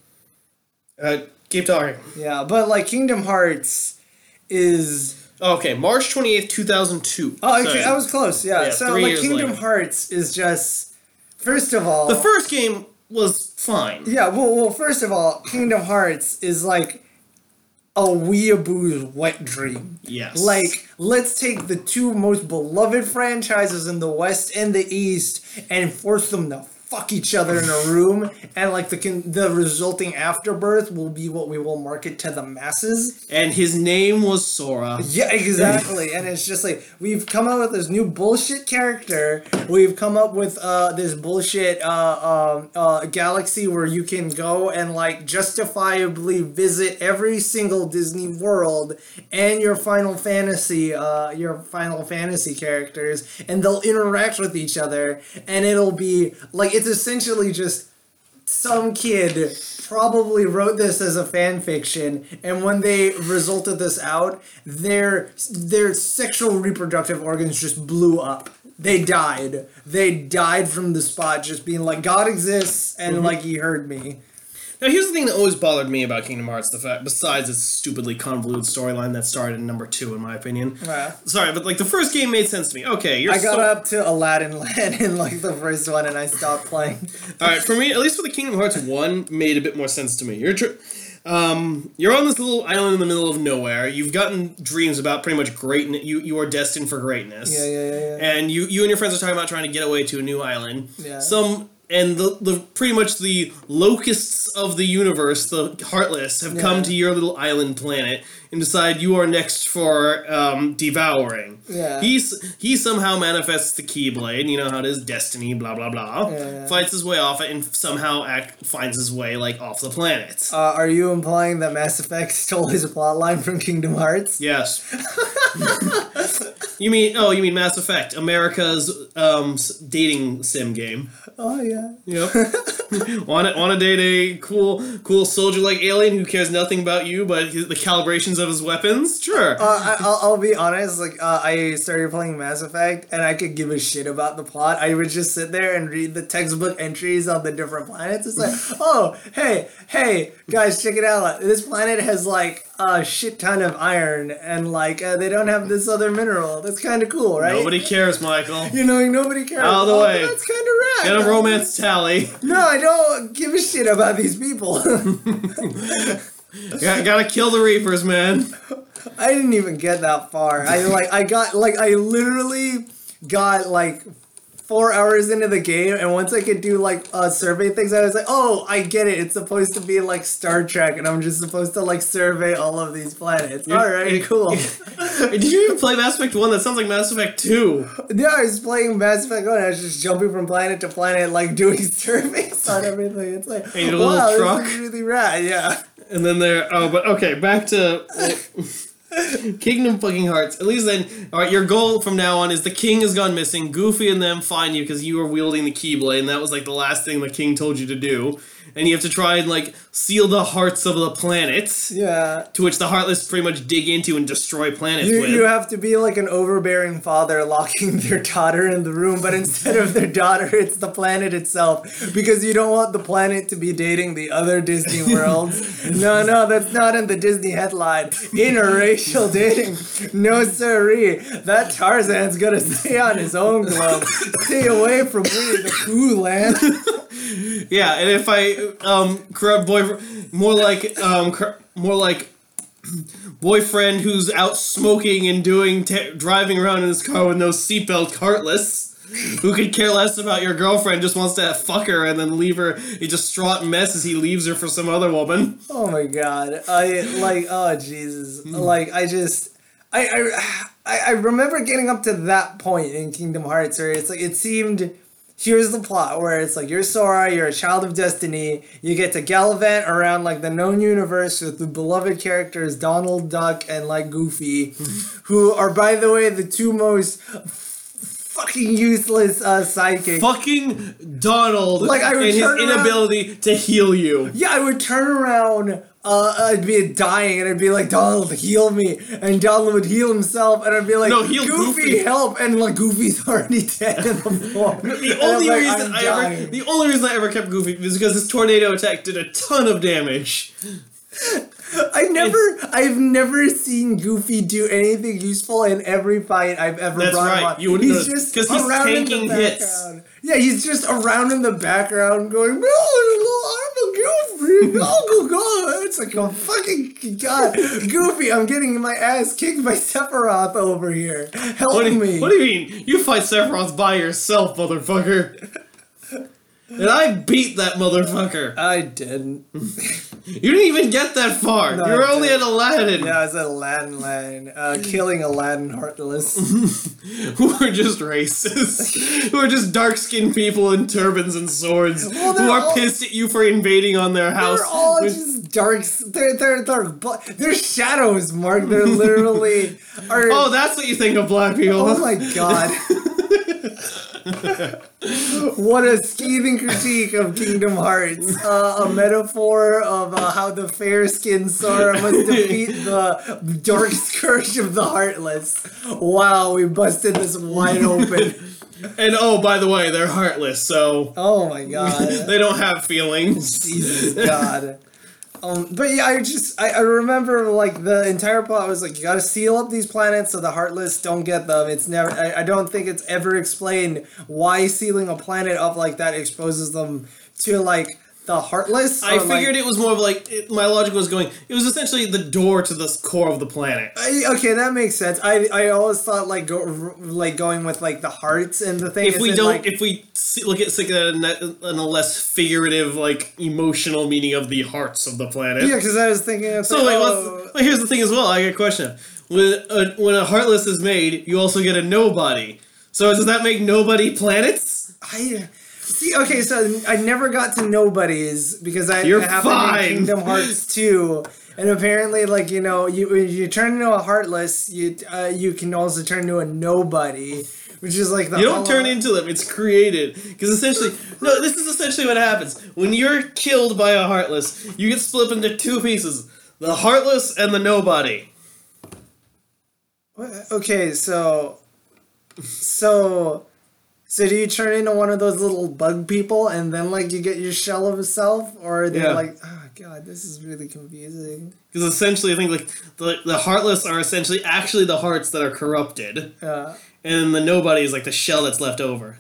Uh, keep talking. Yeah, but like Kingdom Hearts is Okay, March 28th, 2002. oh So, okay, I was close. Yeah, Yeah, so three like Kingdom later. Hearts is just first of all The first game was fine. yeah. Well, well, first of all, Kingdom Hearts is like a weeaboo's wet dream. Yes. Like, let's take the two most beloved franchises in the West and the East and force them to fuck each other in a room, and like the con- the resulting afterbirth will be what we will market to the masses. And his name was Sora. Yeah, exactly. and it's just like we've come up with this new bullshit character. We've come up with uh, this bullshit uh, um, uh, galaxy where you can go and like justifiably visit every single Disney world and your Final Fantasy, uh, your Final Fantasy characters, and they'll interact with each other, and it'll be like it's essentially just some kid probably wrote this as a fan fiction and when they resulted this out their their sexual reproductive organs just blew up. They died. They died from the spot just being like god exists and mm-hmm. like he heard me Now, here's the thing that always bothered me about Kingdom Hearts: the fact, besides its stupidly convoluted storyline that started in number two, in my opinion. Yeah. Sorry, but like the first game made sense to me. Okay, you're i got so- up to aladdin land in like the first one and i stopped playing All right, for me, at least for the Kingdom Hearts one, made a bit more sense to me. You're tr- um, you're on this little island in the middle of nowhere. You've gotten dreams about pretty much greatness. You you are destined for greatness. yeah yeah yeah, yeah. And you you and your friends are talking about trying to get away to a new island. Yeah. Some and the, the pretty much the locusts of the universe, the heartless, have Yeah. come to your little island planet and decide you are next for um, devouring. Yeah. He's he somehow manifests the Keyblade. You know how it is, destiny, blah blah blah. Yeah. Fights his way off it and somehow act, finds his way like off the planet. uh, are you implying that mass effect stole his plotline from kingdom hearts Yes. you mean oh you mean Mass Effect, America's um, dating sim game. oh yeah Yep. want to want to date a cool cool soldier like alien who cares nothing about you but his, the calibrations of his weapons? Sure. Uh, I, I'll, I'll be honest. Like, uh, I started playing Mass Effect, and I could give a shit about the plot. I would just sit there and read the textbook entries on the different planets. It's like, oh, hey, hey, guys, check it out. This planet has like a shit ton of iron, and like uh, they don't have this other mineral. That's kind of cool, right? Nobody cares, Michael. You know, nobody cares. Out of the Oh, way. That's kind of rad. Get a romance tally. No, I don't give a shit about these people. Got, gotta kill the Reapers, man. I didn't even get that far. I like I got like I literally got like four hours into the game and once I could do like uh survey things I was like, oh I get it. It's supposed to be like Star Trek and I'm just supposed to like survey all of these planets. Alright, cool. Did you even play Mass Effect 1? That sounds like Mass Effect 2. yeah, I was playing Mass Effect 1, I was just jumping from planet to planet, like doing surveys on everything. It's like And your little wow, truck. this is really rad, yeah. And then there. Oh, but okay, back to. Kingdom fucking Hearts. At least then, all right. Your goal from now on is the king has gone missing. Goofy and them find you because you were wielding the Keyblade, and that was like the last thing the king told you to do. And you have to try and like seal the hearts of the planets, Yeah. to which the Heartless pretty much dig into and destroy planets You, with. you have to be like an overbearing father locking their daughter in the room, but instead of their daughter, it's the planet itself. Because you don't want the planet to be dating the other Disney worlds. no, no, that's not in the Disney headline. Interracial dating. No, sirree. That Tarzan's gonna stay on his own globe. Stay away from Winnie the Cool land. Yeah, and if I um corrupt boyfriend, more like um cor- more like boyfriend who's out smoking and doing t- driving around in his car with no seatbelt, heartless, who could care less about your girlfriend, just wants to fuck her and then leave her a distraught mess as he leaves her for some other woman. Oh my god. I like oh Jesus. Like I just I, I I I remember getting up to that point in Kingdom Hearts where it's like it seemed here's the plot where it's like you're Sora, you're a child of destiny, you get to gallivant around like the known universe with the beloved characters Donald Duck and like Goofy, who are by the way the two most fucking useless uh, sidekicks. Fucking Donald Like, I would and his around- inability to heal you. Yeah, I would turn around. Uh, I'd be dying, and I'd be like, "Donald, heal me!" And Donald would heal himself, and I'd be like, No, heal Goofy, Goofy." help!" And like, Goofy's already dead in the floor. The only reason I ever, the only reason I ever kept Goofy is because his tornado attack did a ton of damage. I never, I've never seen Goofy do anything useful in every fight I've ever That's brought him right, on. you wouldn't he's just 'cause he's around in the tanking hits. background. Yeah, he's just around in the background going, "Oh, I'm a Goofy. Oh, God. It's like, oh, fucking God. Goofy, I'm getting my ass kicked by Sephiroth over here. Help What you, me. what do you mean? You fight Sephiroth by yourself, motherfucker. and I beat that motherfucker. I didn't. You didn't even get that far. No, you were I only at didn't. Aladdin, Yeah, I was at Aladdin Land, uh, killing Aladdin Heartless. who are just racist, who are just dark-skinned people in turbans and swords, Well, who they're all- pissed at you for invading on their house. They're all just darks. They're they're they're they're shadows, Mark. They're literally. Are, oh, that's what you think of black people. oh my god. What a scathing critique of Kingdom Hearts. Uh, a metaphor of uh, how the fair-skinned Sora must defeat the dark scourge of the Heartless. Wow, we busted this wide open. And oh, by the way, they're heartless, so Oh my god. they don't have feelings. Jesus God. Um, but yeah, I just I, I remember like the entire plot was like you gotta seal up these planets so the heartless don't get them. It's never I, I don't think it's ever explained why sealing a planet up like that exposes them to like the heartless. I or, like- figured it was more of like it, my logic was going. It was essentially the door to the core of the planet. I, okay, that makes sense. I I always thought like go like going with like the hearts and the thing. If we don't, like, if we see, look at like a, in a less figurative, like emotional meaning of the hearts of the planet. yeah, because I was thinking. So like, oh, well, here's the thing as well. I got a question. When a, when a heartless is made, you also get a nobody. So does that make nobody planets? I see. Okay, so I never got to nobodies because I You're happened fine. in Kingdom Hearts two, and apparently, like you know, you you turn into a heartless, you uh, you can also turn into a nobody, which is like the You don't turn into them. It's created because essentially, no. This is essentially what happens when you're killed by a heartless. You get split into two pieces: the heartless and the nobody. Okay, so so so do you turn into one of those little bug people and then like you get your shell of a self, or are they Yeah. like, oh god, this is really confusing. Because essentially, I think like the the heartless are essentially actually the hearts that are corrupted, Uh, and the nobody is like the shell that's left over.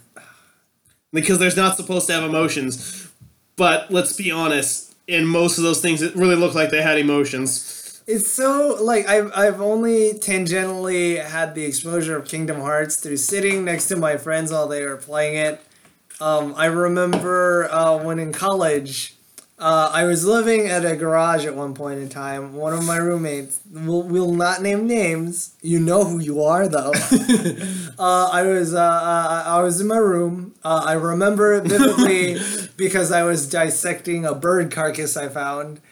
Because there's not supposed to have emotions, but let's be honest. In most of those things, it really looked like they had emotions. It's so like I've I've only tangentially had the exposure of Kingdom Hearts through sitting next to my friends while they were playing it. Um, I remember uh, when in college, uh, I was living at a garage at one point in time. One of my roommates, will will not name names. You know who you are though. uh, I was uh, uh, I was in my room. Uh, I remember it vividly because I was dissecting a bird carcass I found.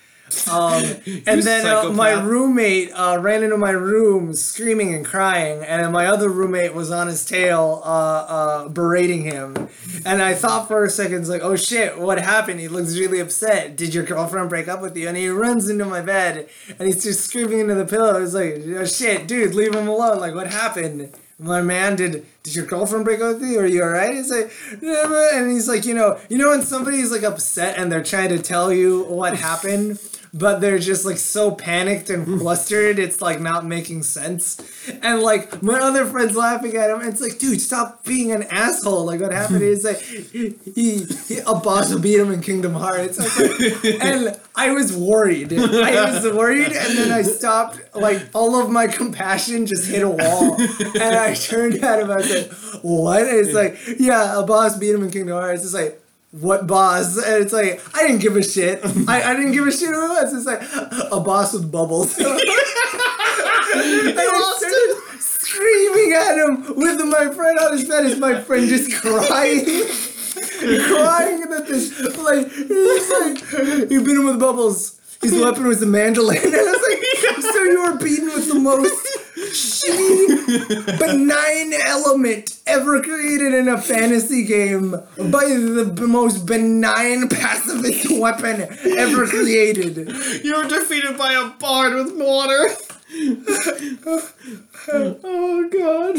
Um, and then uh, my roommate uh, ran into my room screaming and crying, and my other roommate was on his tail, uh, uh, berating him. And I thought for a second, it's like, oh shit, what happened? He looks really upset. Did your girlfriend break up with you? And he runs into my bed, and he's just screaming into the pillow. He's like, oh, shit, dude, leave him alone. Like, what happened? My man, did did your girlfriend break up with you? Are you alright? He's like, and he's like, you know, you know when somebody's like upset and they're trying to tell you what happened, but they're just like so panicked and mm. flustered, it's like not making sense. And like my other friend's laughing at him, and it's like, dude, stop being an asshole. Like what happened is like he, he a boss will beat him in Kingdom Hearts. Like- and I was worried. I was worried, and then I stopped. Like all of my compassion just hit a wall, and I turned at him. I was like, "What?" And it's like, "Yeah, a boss beat him in Kingdom Hearts." It's like, "What boss?" And it's like, I didn't give a shit. I, I didn't give a shit who it was. It's like a boss with bubbles. and I started screaming at him with my friend on his bed. Is my friend just crying? crying that this like he's like you beat him with bubbles. His weapon was a mandolin. And I was like, so you were beaten with the most benign element ever created in a fantasy game by the b- most benign pacifist weapon ever created. You were defeated by a bard with water. oh god.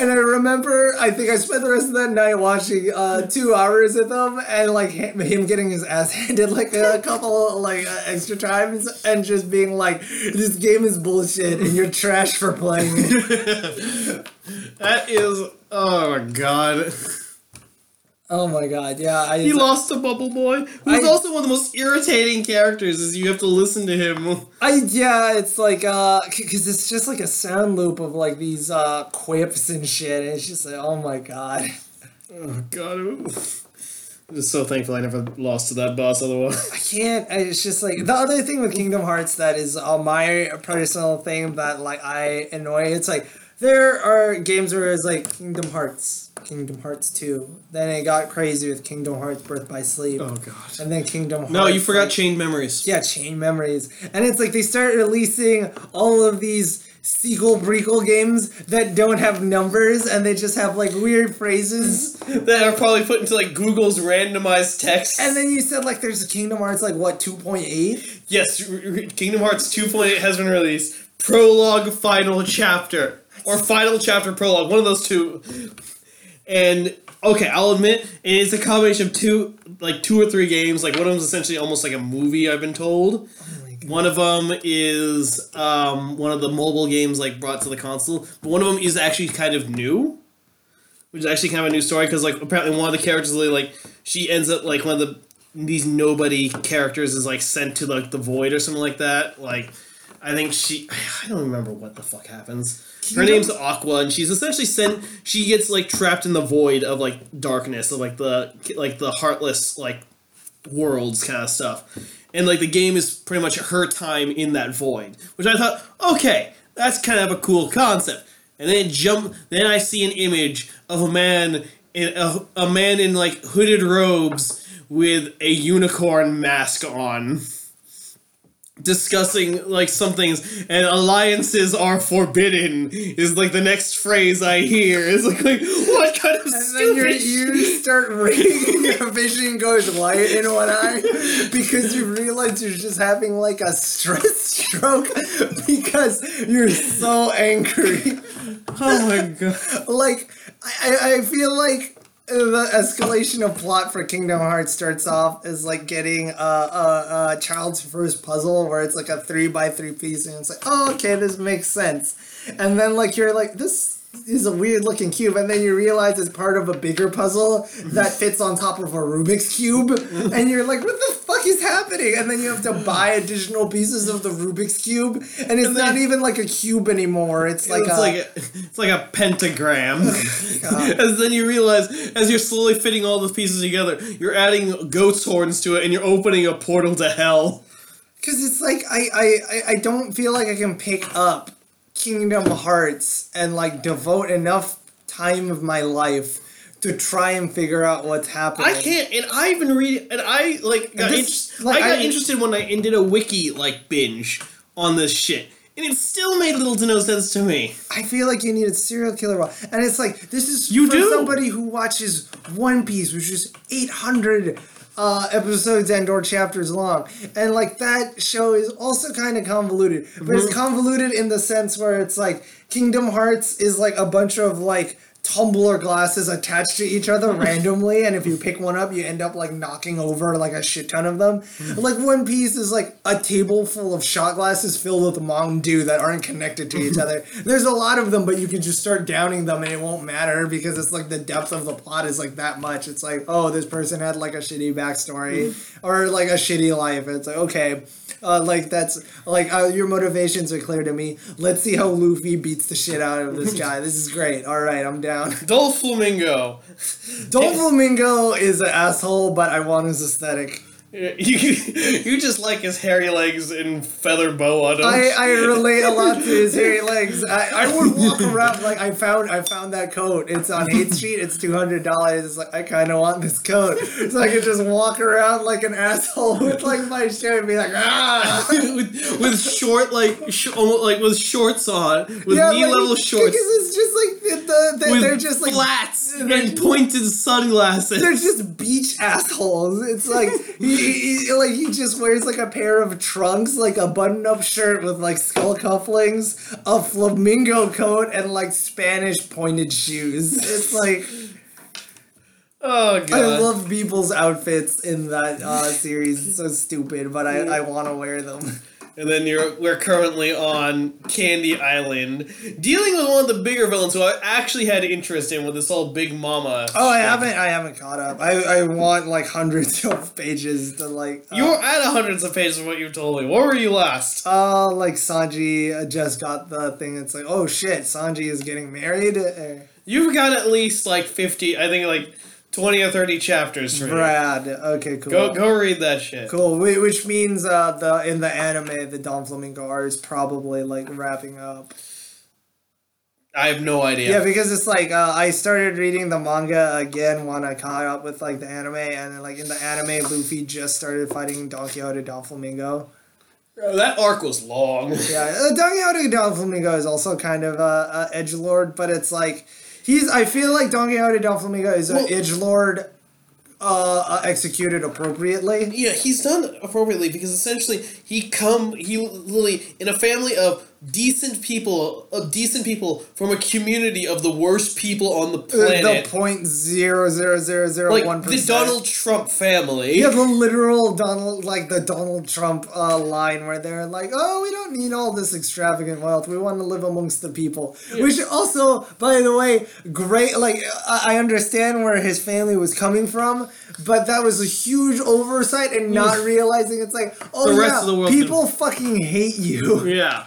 And I remember, I think I spent the rest of that night watching uh, two hours with him, and like him, him getting his ass handed like a couple like uh, extra times, and just being like, "This game is bullshit, and you're trash for playing it." That is. Oh my god. Oh my god, yeah, I. He lost to Bubble Boy, who's I- also one of the most irritating characters. Is you have to listen to him. I yeah, it's like uh, because it's just like a sound loop of like these uh quips and shit, and it's just like, oh my god. Oh god. I'm just so thankful I never lost to that boss otherwise. I can't. I, it's just like the other thing with Kingdom Hearts that is uh, my personal thing that like I annoy. It's like there are games where it's like Kingdom Hearts, Kingdom Hearts two. Then it got crazy with Kingdom Hearts Birth by Sleep, Oh god. and then Kingdom Hearts. No, you forgot like- Chained Memories. yeah, Chain Memories, and it's like they start releasing all of these sequel prequel games that don't have numbers and they just have like weird phrases. That are probably put into like Google's randomized text. And then you said like there's a Kingdom Hearts like what two point eight. yes, R- R- Kingdom Hearts 2.8 has been released. Prologue, final chapter, or final chapter prologue, one of those two. And okay, I'll admit it is a combination of two, like two or three games. Like one of them is essentially almost like a movie. I've been told. One of them is um, one of the mobile games like brought to the console, but one of them is actually kind of new, which is actually kind of a new story because like apparently one of the characters like she ends up like one of the these nobody characters is like sent to like the void or something like that. Like I think she I don't remember what the fuck happens. Her name's Aqua, and she's essentially sent. She gets like trapped in the void of like darkness of like the like the heartless like worlds kind of stuff. And like the game is pretty much her time in that void, which I thought, okay, that's kind of a cool concept. And then jump, then I see an image of a man in a, a man in like hooded robes with a unicorn mask on. Discussing like some things and alliances are forbidden is like the next phrase I hear. It's like, like what kind of And then your ears start ringing your vision goes white in one eye because you realize you're just having like a stress stroke because you're so angry. Oh my god. Like, I, I feel like the escalation of plot for Kingdom Hearts starts off as like getting a, a, a child's first puzzle where it's like a three by three piece and it's like, oh, okay, this makes sense. And then like you're like, this is a weird looking cube and then you realize it's part of a bigger puzzle that fits on top of a Rubik's cube and you're like what the fuck is happening and then you have to buy additional pieces of the Rubik's cube and it's And then- not even like a cube anymore it's like it's a like a, it's like a pentagram. Oh and then you realize as you're slowly fitting all the pieces together, you're adding goat's horns to it, and you're opening a portal to hell. Because it's like I I- I don't feel like I can pick up Kingdom Hearts and like devote enough time of my life to try and figure out what's happening. I can't, and I even read, and I like got, this- inter- like, I got I- interested when I did a wiki like binge on this shit, and it still made little to no sense to me. I feel like you need a serial killer, wa- and it's like this is You for do. somebody who watches One Piece, which is eight hundred uh, episodes and or chapters long, and like that show is also kind of convoluted, but Mm-hmm. it's convoluted in the sense where it's like Kingdom Hearts is like a bunch of like tumbler glasses attached to each other randomly and if you pick one up you end up like knocking over like a shit ton of them. Hmm. Like one piece is like a table full of shot glasses filled with mountain dew that aren't connected to each other. There's a lot of them but you can just start downing them and it won't matter because it's like the depth of the plot is like that much. It's like oh this person had like a shitty backstory hmm. or like a shitty life. It's like okay uh, like that's like uh, your motivations are clear to me let's see how luffy beats the shit out of this guy this is great all right i'm down Doflamingo. Doflamingo is an asshole, but I want his aesthetic. You, you just like his hairy legs and feather boa. Don't I? I relate a lot to his hairy legs. I, I would walk around like I found I found that coat. It's on 8th Street. It's two hundred dollars. It's like I kind of want this coat, so I could just walk around like an asshole with like my shirt and be like ah. with, with short like sh- almost like with shorts on with Yeah, knee like, level shorts Because it's just like the, the, the they're just like flats and pointed sunglasses. They're just beach assholes. It's like he, he, he- like he just wears like a pair of trunks, like a button-up shirt with like skull cufflings, a flamingo coat, and like Spanish pointed shoes. It's like oh god! I love people's outfits in that uh, series. It's so stupid, but I, I want to wear them. And then you're we're currently on Candy Island, dealing with one of the bigger villains who I actually had interest in with this whole Big Mama. Oh, I haven't I haven't caught up. I, I want like hundreds of pages to like. uh, You were at hundreds of pages of what you told me. Where were you last? Uh, like Sanji uh, just got the thing. It's like, oh shit, Sanji is getting married. You've got at least like fifty. I think like twenty or thirty chapters for you. Brad. Okay, cool. Go go read that shit. Cool. Which means uh, the in the anime, the Doflamingo art is probably like wrapping up. I have no idea. Yeah, because it's like uh, I started reading the manga again when I caught up with like the anime, and then, like in the anime, Luffy just started fighting Don Quixote Doflamingo. That arc was long. Yeah, uh, Don Quixote Doflamingo is also kind of a, a edge lord, but it's like he's. I feel like Don Quixote Doflamingo is Well- an edge lord, uh, uh, executed appropriately. Yeah, he's done appropriately because essentially he come he literally in a family of decent people of decent people from a community of the worst people on the Uh, planet. The point zero zero zero zero like one the. Donald Trump family. Yeah, the literal Donald, like the Donald Trump uh, line where they're like, "Oh, we don't need all this extravagant wealth. We want to live amongst the people." Which also, by the way, great. Like, I I understand where his family was coming from, but that was a huge oversight and not realizing it's like, oh The rest yeah, of the world people fucking hate you. Yeah.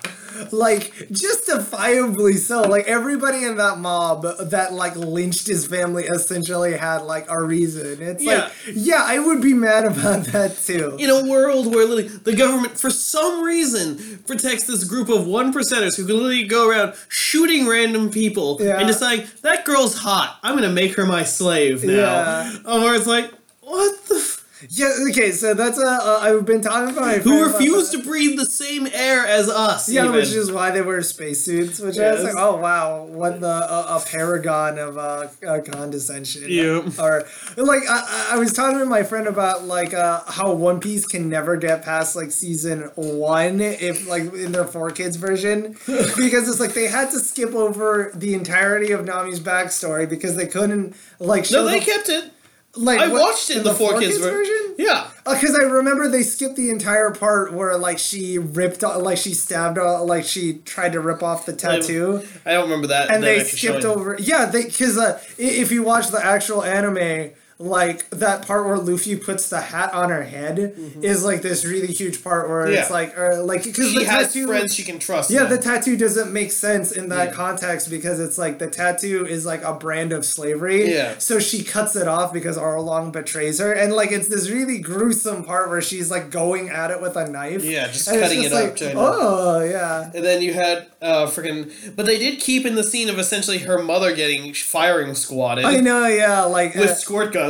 Like justifiably so like everybody in that mob that like lynched his family essentially had like a reason it's like yeah i would be mad about that too In a world where literally the government, for some reason, protects this group of one percenters who can literally go around shooting random people Yeah. and deciding that girl's hot. I'm gonna make her my slave now. Yeah. Oh, where it's like, what the. Yeah okay so that's a uh, i've been talking about my who refuse to breathe the same air as us. yeah, even. which is why they wear spacesuits. Which I was like, oh wow, what the uh, a paragon of uh, uh, condescension. Yeah. Or like I, I I was talking to my friend about like uh, how One Piece can never get past like season one if like in their 4Kids version because it's like they had to skip over the entirety of Nami's backstory because they couldn't like show No, they the- kept it. Like I what- watched it in the 4Kids ver- version. Yeah. Because I remember they skipped the entire part where like she ripped, off, like she stabbed, off, like she tried to rip off the tattoo, I don't remember that. and they skipped over. Yeah, they because uh, if you watch the actual anime, like that part where Luffy puts the hat on her head is like this really huge part where it's Mm-hmm. Like, or like because She the has tattoo. friends she can trust. Yeah, now. the tattoo doesn't make sense in that Yeah. context because it's like the tattoo is like a brand of slavery. Yeah. So she cuts it off because Arlong betrays her, and like it's this really gruesome part where she's like going at it with a knife. Yeah, just And cutting just it up, like, to- Oh yeah. And then you had uh freaking, but they did keep in the scene of essentially her mother getting firing squatted I know. Yeah. Like with uh, squirt guns.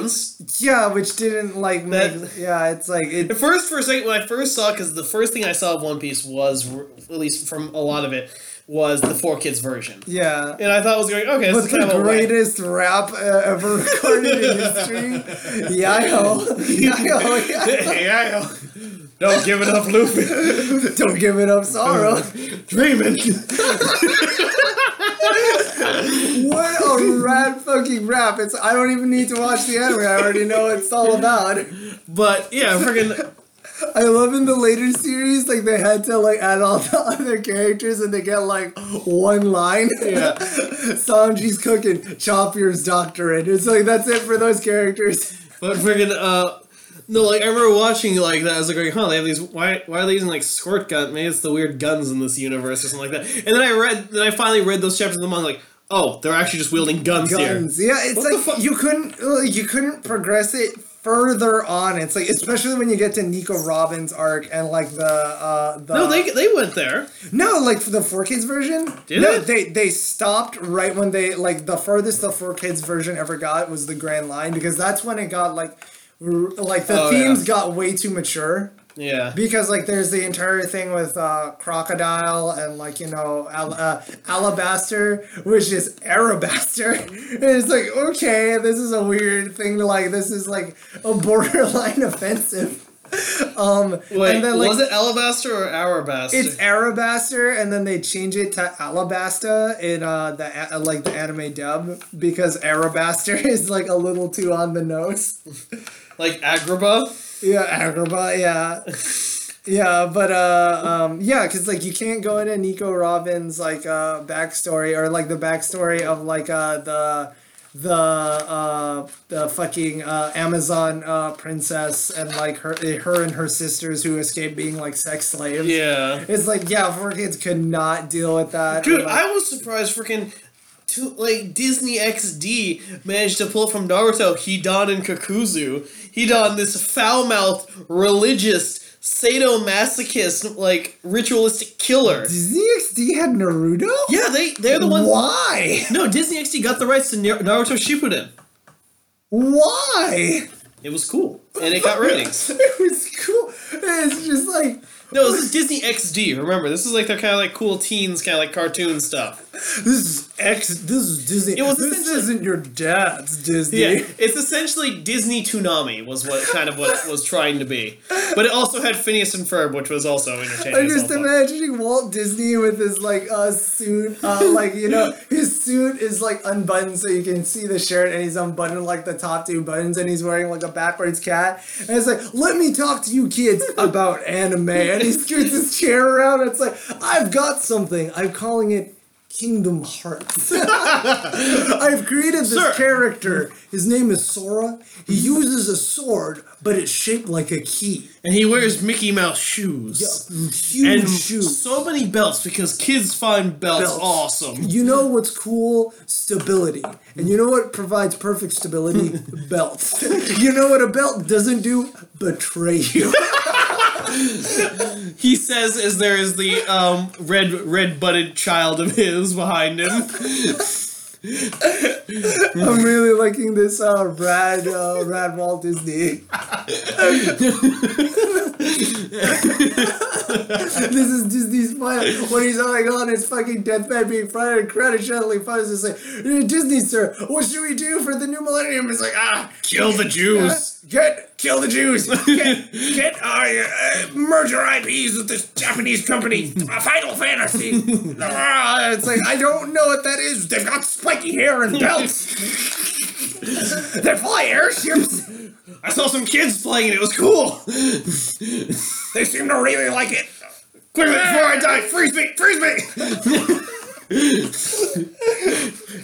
Yeah, which didn't like make. That- yeah, it's like it. At first, for a second, when I first saw, because the first thing I saw of One Piece was, at least from a lot of it, was the 4Kids version, Yeah. and I thought it was going okay. This kind the greatest rap uh, ever recorded in history. Yayo. Yayo. Yayo. Don't give it up, Luffy. Don't give it up, sorrow. Dreaming. What a rad fucking rap! It's I don't even need to watch the anime. I already know what it's all about. But yeah, freaking. I love in the later series, like they had to like add all the other characters and they get like one line. Yeah. Sanji's cooking, Chopper's doctorate. It's like that's it for those characters. But freaking uh no, like I remember watching like that. I was like, huh, they have these. Why? Why are they using like squirt gun? Maybe it's the weird guns in this universe or something like that. And then I read, then I finally read those chapters of the manga. Like, oh, they're actually just wielding guns, Guns. Yeah, it's What like you couldn't uh, you couldn't progress it further on. It's like especially when you get to Nico Robin's arc and like the uh the. No, they they went there. No, like for the 4Kids version. Did no, it? they they stopped right when they like the furthest the 4Kids version ever got was the Grand Line because that's when it got like like the Oh, themes yeah. got way too mature Yeah. because like there's the entire thing with uh, crocodile and like you know al- uh, Alabasta which is Arabasta and it's like okay this is a weird thing to like this is like a borderline offensive um Wait, and then like was it Alabasta or Arabasta? it's Arabasta, and then they change it to Alabasta in uh, the a- like the anime dub because Arabasta is like a little too on the nose. Like Agrabah. Yeah, Agrabah, yeah. Yeah, but uh, um, yeah, because like you can't go into Nico Robin's like uh backstory or like the backstory of like uh the the uh the fucking uh Amazon uh princess and like her her and her sisters who escaped being like sex slaves. Yeah. It's like yeah, 4Kids could not deal with that. Dude, Or, like, I was surprised freaking to like Disney XD managed to pull from Naruto Hidan and Kakuzu. Hidan, this foul mouthed, religious, sadomasochist, like ritualistic killer. Disney XD had Naruto. Yeah, they they're the ones. Why? No, Disney XD got the rights to Nar- Naruto Shippuden. Why? It was cool, and it got ratings. it was cool. It's just like No, this is Disney XD. Remember, this is like their kind of like cool teens, kind of like cartoon stuff. This is X. This is Disney. It was this isn't your dad's Disney. Yeah, it's essentially Disney Toonami was what kind of what was trying to be, but it also had Phineas and Ferb, which was also entertaining. I'm just imagining Walt Disney with his like uh suit, uh like you know his suit is like unbuttoned so you can see the shirt, and he's unbuttoned like the top two buttons, and he's wearing like a backwards cat, and it's like, let me talk to you kids about anime, and he scoots his chair around, and it's like, I've got something, I'm calling it. Kingdom Hearts. I've created this Sir. character. His name is Sora. He uses a sword, but it's shaped like a key. and he wears Mickey Mouse shoes. Huge and shoes. so many belts because kids find belts, Belts. awesome. You know what's cool? Stability. And you know what provides perfect stability? Belts. You know what a belt doesn't do? Betray you. He says as there is the um, red red butted child of his behind him. I'm really liking this uh, rad, uh, rad Walt Disney. this is Disney's final. When he's like on his fucking deathbed being fried and credit shuttling funds, it's like, Disney, sir, what should we do for the new millennium? It's like, ah, Kill the Jews. Get kill the Jews. Get get uh, uh, merge our IPs with this Japanese company, uh, Final Fantasy. Ah, it's like I don't know what that is. They've got spiky hair and belts. they fly airships. I saw some kids playing it. It was cool. They seem to really like it. Quickly before I die, freeze me, freeze me.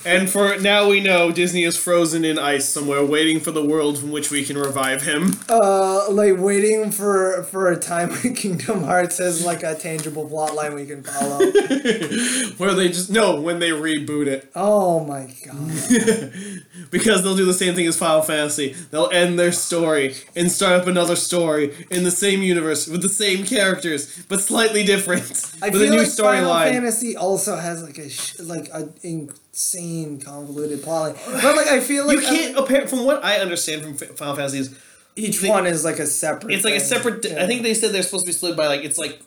and for now, we know Disney is frozen in ice somewhere, waiting for the world from which we can revive him. Uh, like waiting for for a time when Kingdom Hearts has like a tangible plot line we can follow. Where they just no when they reboot it oh my god. because they'll do the same thing as Final Fantasy. They'll end their story and start up another story in the same universe with the same characters but slightly different I with feel a new like Final. Fantasy also has like a sh- like an insane convoluted plotline, but like I feel like You can't apparent from what I understand from Final Fantasy is each they- one is like a separate. it's like a separate. Yeah. I think they said they're supposed to be split by like it's like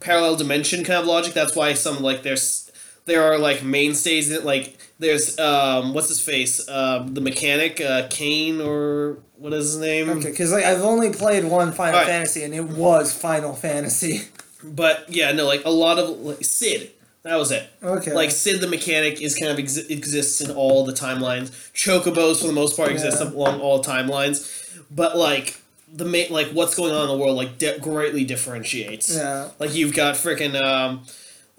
parallel dimension kind of logic. That's why some like there's there are like mainstays in it. Like there's um what's his face um the mechanic uh Kane or what is his name? Okay, because like I've only played one Final Alright. Fantasy, and it was Final Fantasy. But yeah, no, like a lot of like Cid. That was it. Okay. Like Cid the mechanic is kind of exi- exists in all the timelines. Chocobos for the most part exist Yeah. along all timelines, but like the main like what's going on in the world like di- greatly differentiates. Yeah. Like you've got freaking um,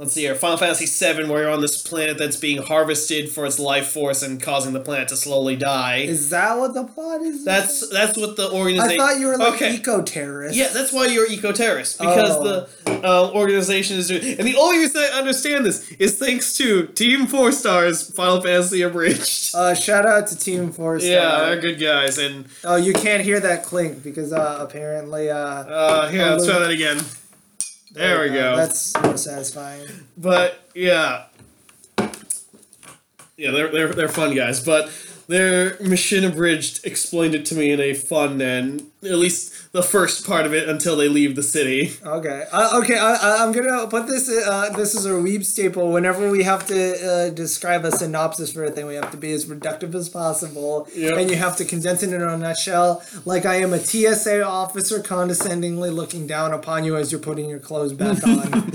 let's see here, Final Fantasy VII, where you're on this planet that's being harvested for its life force and causing the planet to slowly die. Is that what the plot is? that's that's what the organization. I thought you were like okay. eco terrorist. Yeah, that's why you're eco terrorist because Oh. the uh, organization is doing. And the only reason I understand this is thanks to Team Four Stars Final Fantasy Abridged. Uh, shout out to Team Four Stars. yeah, they're good guys. And Oh, you can't hear that clink because uh, apparently uh. uh, here, let's try that again. There we uh, go. That's more satisfying. But yeah, yeah, they're they're they're fun guys. But their mission abridged explained it to me in a fun and at least the first part of it until they leave the city. Okay. Uh, okay. I, I- I'm gonna put this. Uh, this is a weeb staple. Whenever we have to uh, describe a synopsis for a thing, we have to be as reductive as possible, Yep. and you have to condense it in a nutshell. Like I am a TSA officer, condescendingly looking down upon you as you're putting your clothes back on.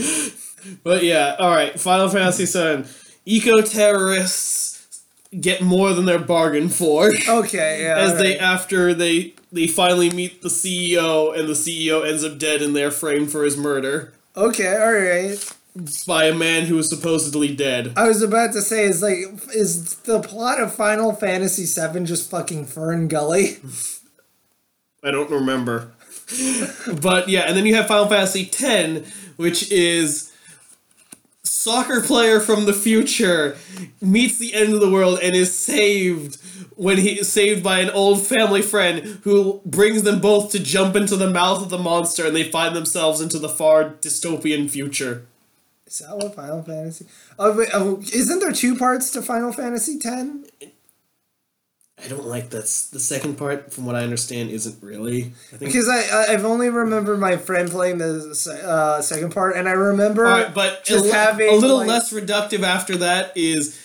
But yeah, all right. Final Fantasy VII. Eco terrorists get more than they're bargained for. Okay. Yeah. As they after they they finally meet the CEO and the CEO ends up dead and they're framed for his murder Okay. All right. by a man who was supposedly dead. I was about to say, is like, is the plot of Final Fantasy VII just fucking Fern Gully? I don't remember. but yeah, and then you have Final Fantasy X, which is soccer player from the future meets the end of the world and is saved when he is saved by an old family friend who brings them both to jump into the mouth of the monster and they find themselves into the far dystopian future. Is that what Final Fantasy? Oh, wait, oh, isn't there two parts to Final Fantasy X? I don't like that's the second part. From what I understand, isn't really. I think. Because I I've only remembered my friend playing the uh, second part, and I remember All right, but just a, having a little like- less reductive after that is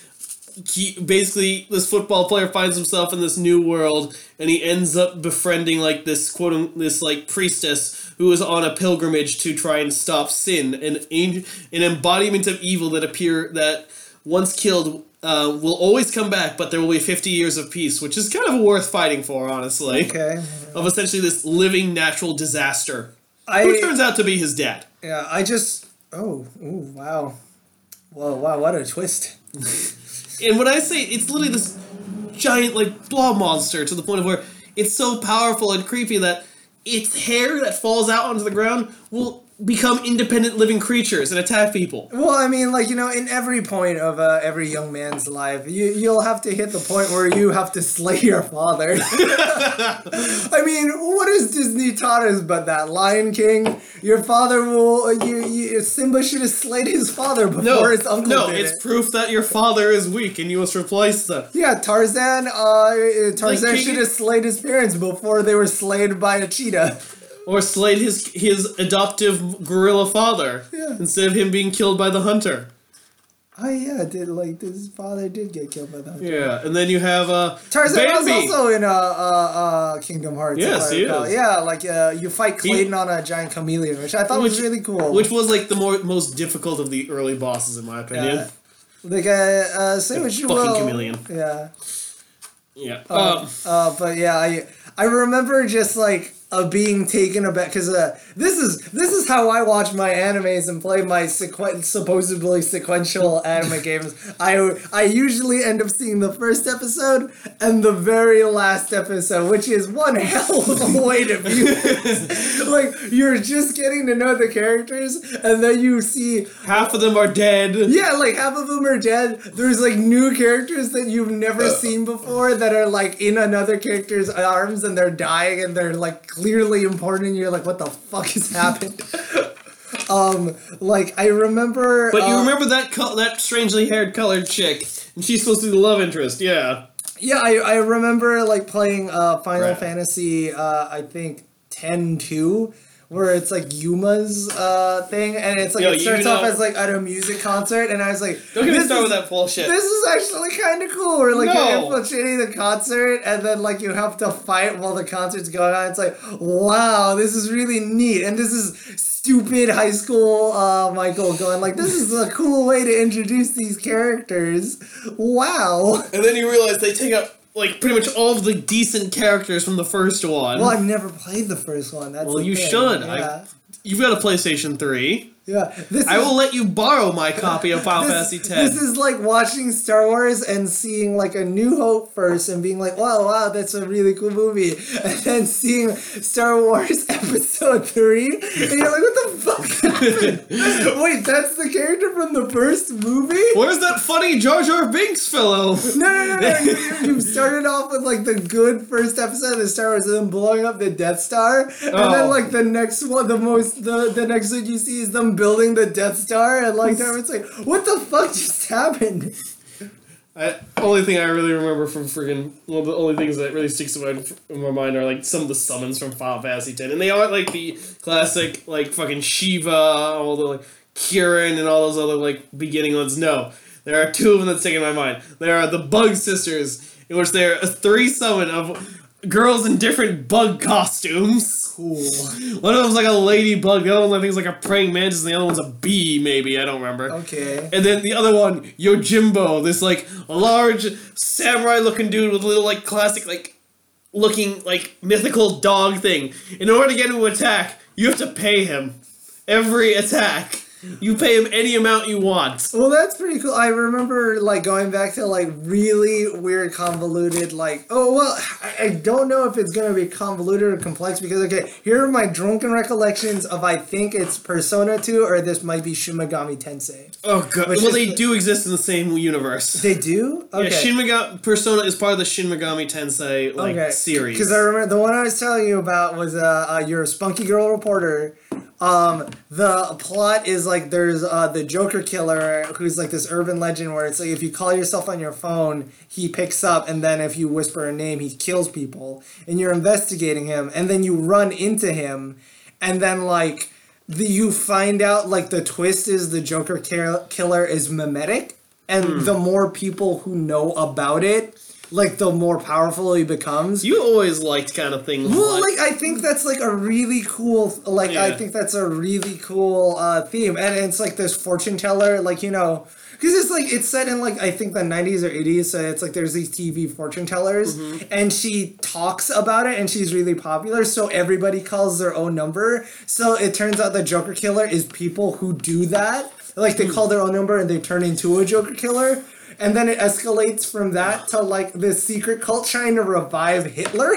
he basically this football player finds himself in this new world and he ends up befriending like this quote this like priestess who is on a pilgrimage to try and stop sin. An an embodiment of evil that appear that once killed uh, will always come back but there will be 50 years of peace which is kind of worth fighting for honestly. Okay. of essentially this living natural disaster. I who turns out to be his dad? Yeah I just oh ooh, wow, whoa wow what a twist. And when I say it's literally this giant like blob monster to the point of where it's so powerful and creepy that its hair that falls out onto the ground will become independent living creatures and attack people. Well, I mean, like you know, in every point of uh, every young man's life, you you'll have to hit the point where you have to slay your father. I mean, what has Disney taught us but that Lion King? Your father will. uh, You, you Simba should have slayed his father before No, his uncle no, did it's it. proof that your father is weak and you must replace them. Yeah, Tarzan. Uh, Tarzan King- should have slayed his parents before they were slayed by a cheetah. Or slayed his his adoptive gorilla father Yeah. instead of him being killed by the hunter. Oh yeah, did like his father did get killed by the hunter. Yeah, and then you have uh Tarzan was also in uh, uh, uh, Kingdom Hearts. Yes, he recall. is. Yeah, like uh, you fight He- Clayton on a giant chameleon, which I thought was really cool. Which was like the more most difficult of the early bosses in my opinion. Yeah. like uh, uh, say what you Fucking will. chameleon. Yeah. Yeah. Uh, Um, uh, but yeah, I I remember just like uh, being taken aback because uh, this is this is how I watch my animes and play my sequen- supposedly sequential anime games. I I usually end up seeing the first episode and the very last episode, which is one hell of a way to view this. like you're just getting to know the characters, and then you see half of them are dead. yeah, like half of them are dead. There's like new characters that you've never seen before that are like in another character's arms and they're dying and they're like clearly important and you're like, what the fuck has happened? um, like I remember But you uh, remember that col- that strangely haired colored chick, and she's supposed to be the love interest. Yeah. Yeah, I, I remember like playing uh Final Right. Fantasy uh I think 10 2 where it's like Yuna's uh thing and it's like Yo, it starts off know- as like at a music concert and I was like Don't get me started with that bullshit. This is actually kind of cool. Where like you're No. infiltrating the concert, and then like you have to fight while the concert's going on. It's like, wow, this is really neat. And this is stupid high school uh, Michael going like, this is a cool way to introduce these characters. Wow. and then you realize they take up like pretty much all of the decent characters from the first one. Well, I've never played the first one. That's Well, you thing. should. Yeah. I, you've got a PlayStation Three. yeah. This I is- will let you borrow my copy of Final this, Fantasy X. this is like watching Star Wars and seeing like a New Hope first and being like, wow, wow, that's a really cool movie. And then seeing Star Wars Episode 3, and you're like, what the fuck happened? Wait, that's the character from the first movie? Where's that funny Jar Jar Binks fellow? No, no, no, no. You, you, you started off with like the good first episode of Star Wars and then blowing up the Death Star. And Oh. then like the next one, the most, the, the next thing you see is them building the Death Star. And like, it's like, what the fuck just happened? I, only thing I really remember from friggin' one of the only things that really sticks in my, in my mind are like some of the summons from Final Fantasy Ten, and they aren't like the classic like fucking Shiva, all the like Kieran and all those other like beginning ones. No, there are two of them that stick in my mind. There are the Bug Sisters, in which they're a three summon of girls in different bug costumes. Cool. One of them's like a ladybug, the other one I think is like a praying mantis, and the other one's a bee, maybe I don't remember. Okay. And then the other one, Yojimbo, this like large samurai looking dude with a little like classic like looking like mythical dog thing. In order to get him to attack, you have to pay him every attack. You pay him any amount you want. Well, that's pretty cool. I remember like going back to like really weird, convoluted. Like, oh well, I, I don't know if it's gonna be convoluted or complex because okay, here are my drunken recollections of I think it's Persona Two or this might be Shin Megami Tensei. Oh god. Well, is they the- do exist in the same universe. They do. Okay. Yeah, Shin Megami Persona is part of the Shin Megami Tensei like series. Because I remember the one I was telling you about was uh, uh you're spunky girl reporter. Um, the plot is like there's uh the Joker killer who's like this urban legend where it's like if you call yourself on your phone, he picks up, and then if you whisper a name, he kills people, and you're investigating him, and then you run into him, and then like the you find out like the twist is the Joker kill- killer is mimetic, and Hmm. the more people who know about it, like the more powerful he becomes. you always liked kind of things Well, like, like I think that's like a really cool, like I think that's a really cool uh, theme, and it's like this fortune teller, like you know, because it's like it's set in like I think the '90s or '80s, so it's like there's these TV fortune tellers, Mm-hmm. and she talks about it, and she's really popular, so everybody calls their own number. So it turns out the Joker killer is people who do that, like Hmm. they call their own number and they turn into a Joker killer. And then it escalates from that to like this secret cult trying to revive Hitler.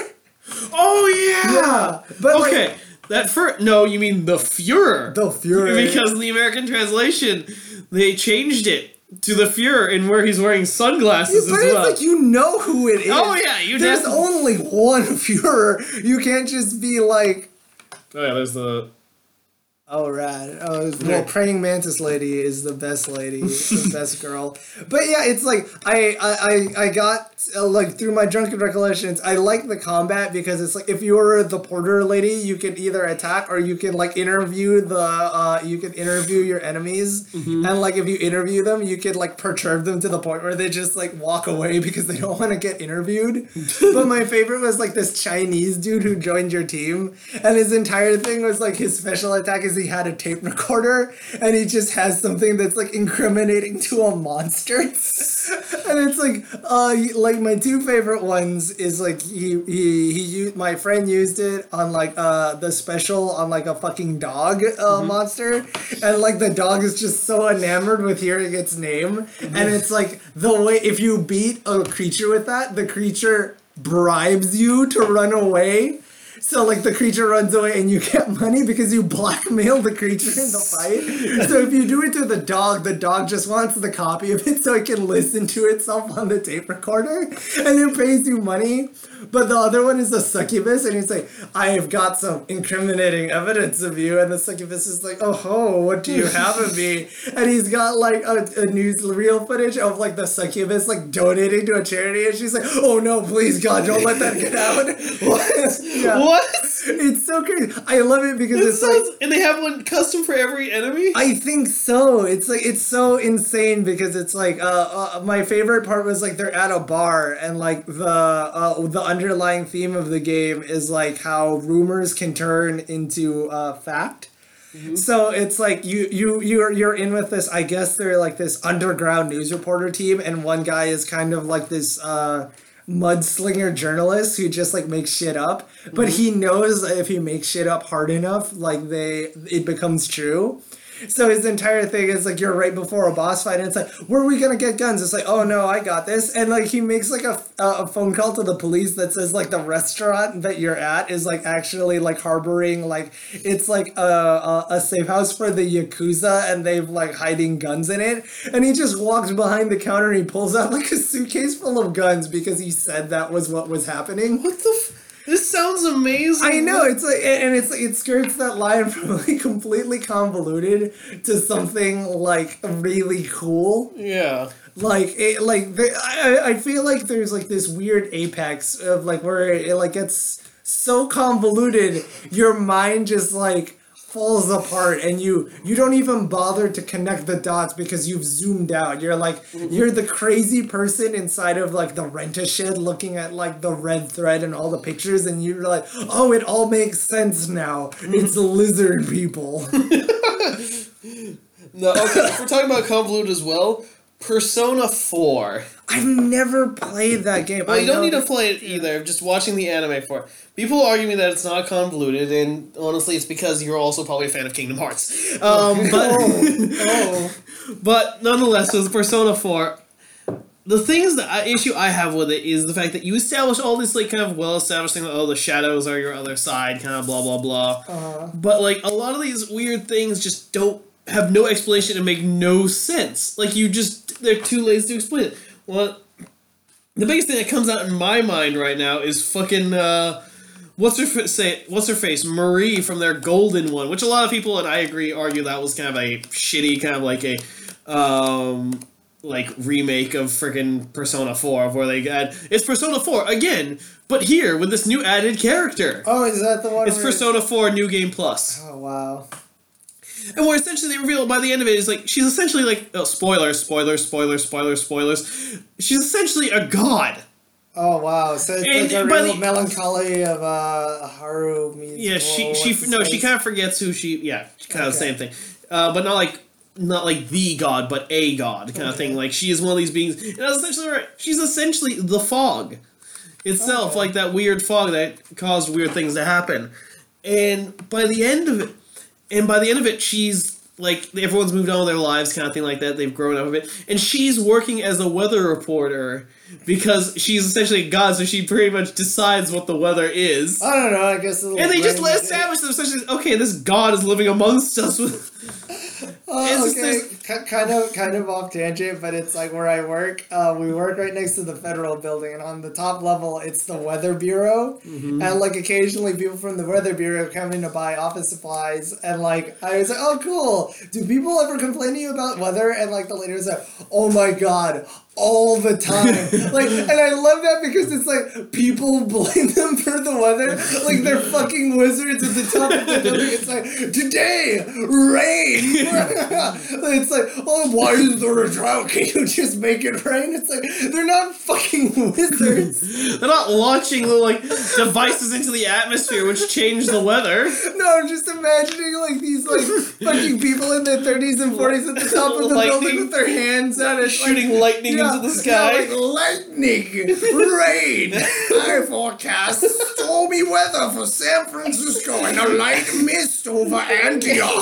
Oh yeah. Yeah, but like- okay. that first no, you mean the Fuhrer. The Fuhrer. Because in the American translation, they changed it to the Fuhrer and where he's wearing sunglasses But as it's like you know who it is. Oh, yeah, you There's definitely- only one Führer. You can't just be like, oh yeah, there's the oh rad. Oh, well, praying mantis lady is the best lady, the best girl. But yeah, it's like I I I, got uh, like through my drunken recollections. I like the combat because it's like if you were the porter lady, you can either attack or you can like interview the uh you can interview your enemies, and like if you interview them, you can like perturb them to the point where they just like walk away because they don't want to get interviewed. but my favorite was like this Chinese dude who joined your team, and his entire thing was like his special attack is he had a tape recorder and he just has something that's like incriminating to a monster. and it's like uh like my two favorite ones is like he he he used my friend used it on like uh the special on like a fucking dog uh monster. And like the dog is just so enamored with hearing its name. And it's like the way if you beat a creature with that the creature bribes you to run away so like the creature runs away and you get money because you blackmail the creature in the fight. So if you do it to the dog, the dog just wants the copy of it so it can listen to itself on the tape recorder and it pays you money. But the other one is the succubus and he's like, I have got some incriminating evidence of you. And the succubus is like, oh ho, what do you have of me? And he's got like a, a newsreel footage of like the succubus like donating to a charity and she's like, oh no, please God, don't let that get out. what? Yeah. what? It's so crazy. I love it because It it's like and they have one custom for every enemy. I think so. It's like it's so insane because it's like uh, uh my favorite part was like they're at a bar and like the uh the underlying theme of the game is like how rumors can turn into uh fact. So it's like you you you're you're in with this. I guess they're like this underground news reporter team, and one guy is kind of like this uh, mudslinger journalist who just like makes shit up. But mm-hmm. he knows if he makes shit up hard enough, like they it becomes true. So his entire thing is like you're right before a boss fight, and it's like, where are we gonna get guns? It's like, oh no, I got this, and like he makes like a, a phone call to the police that says like the restaurant that you're at is like actually like harboring like it's like a, a, a safe house for the yakuza, and they've like hiding guns in it, and he just walks behind the counter and he pulls out like a suitcase full of guns because he said that was what was happening. what the? F- this sounds amazing. I know it's like, and it's it skirts that line from like completely convoluted to something like really cool. Yeah. Like it, like the, I, I feel like there's like this weird apex of like where it like gets so convoluted, your mind just like falls apart and you you don't even bother to connect the dots because you've zoomed out. You're like mhm. you're the crazy person inside of like the rent a shed looking at like the red thread and all the pictures and you're like oh it all makes sense now. It's the lizard people. No, okay. if we're talking about convoluted as well, Persona 4. I've never played that game. Well, I you don't need to play it either. Just watching the anime for it. People argue me that it's not convoluted, and honestly, it's because you're also probably a fan of Kingdom Hearts. Um, but Oh, but nonetheless, with Persona Four, the things that I, issue I have with it is the fact that you establish all this like kind of well established thing that oh the shadows are your other side, kind of blah blah blah. uh, But like a lot of these weird things just don't have no explanation and make no sense. Like you just they're too lazy to explain it. Well, the biggest thing that comes out in my mind right now is fucking uh, what's her fa- say what's her face Marie from their Golden one, which a lot of people and I agree argue that was kind of a shitty kind of like a um like remake of freaking Persona 4 where they add it's Persona 4 again, but here with this new added character. oh, is that the one? It's where- Persona 4 New Game Plus. Oh wow. And where essentially they reveal by the end of it is like she's essentially like oh, spoilers, spoilers, spoilers, spoilers, spoilers. She's essentially a god. Oh wow. So it's And like a real the- melancholy of uh, Haru meets. Yeah, she she no, she kind of forgets who she yeah, kind of the same thing. Uh, but not like not like the god, but a god kind of thing. Like she is one of these beings. And that's essentially right. She's essentially the fog itself, Okay. like that weird fog that caused weird things to happen. And by the end of it, and by the end of it, she's like everyone's moved on with their lives, kind of thing like that. They've grown up a bit, and she's working as a weather reporter because she's essentially a god, so she pretty much decides what the weather is. I don't know. I guess. a And they just let establish them essentially. Okay, this god is living amongst us. With Oh, okay, kind of, kind of off tangent, but it's like where I work. Uh, we work right next to the federal building, and on the top level, it's the weather bureau. Mm-hmm. And like occasionally, people from the weather bureau come in to buy office supplies, and like I was like, "Oh, cool! Do people ever complain to you about weather?" And like the lady was like, "Oh my god." All the time, like, and I love that because it's like people blame them for the weather, like they're fucking wizards at the top of the building. It's like today, rain. it's like, oh, why is there a drought? Can you just make it rain? It's like they're not fucking wizards. they're not launching little like devices into the atmosphere which change the weather. No, I'm just imagining like these like fucking people in their 30s and 40s at the top of the Lightning. building with their hands out, like, Shooting lightning yeah, into the sky. like lightning, rain. I forecast stormy weather for San Francisco and a light mist over Antioch.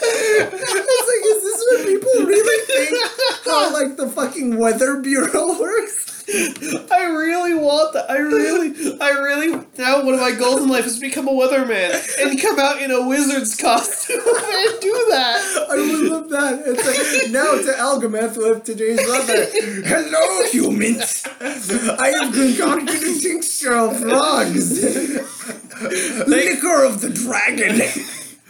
it's like, is this what people really think? How like the fucking weather bureau works? I really want that. I really, I really. Now, one of my goals in life is to become a weatherman and come out in a wizard's costume and do that. I would love that. It's like now to Algameth with today's weather. Hello, humans. I have concocted a tincture of frogs, liquor of the dragon,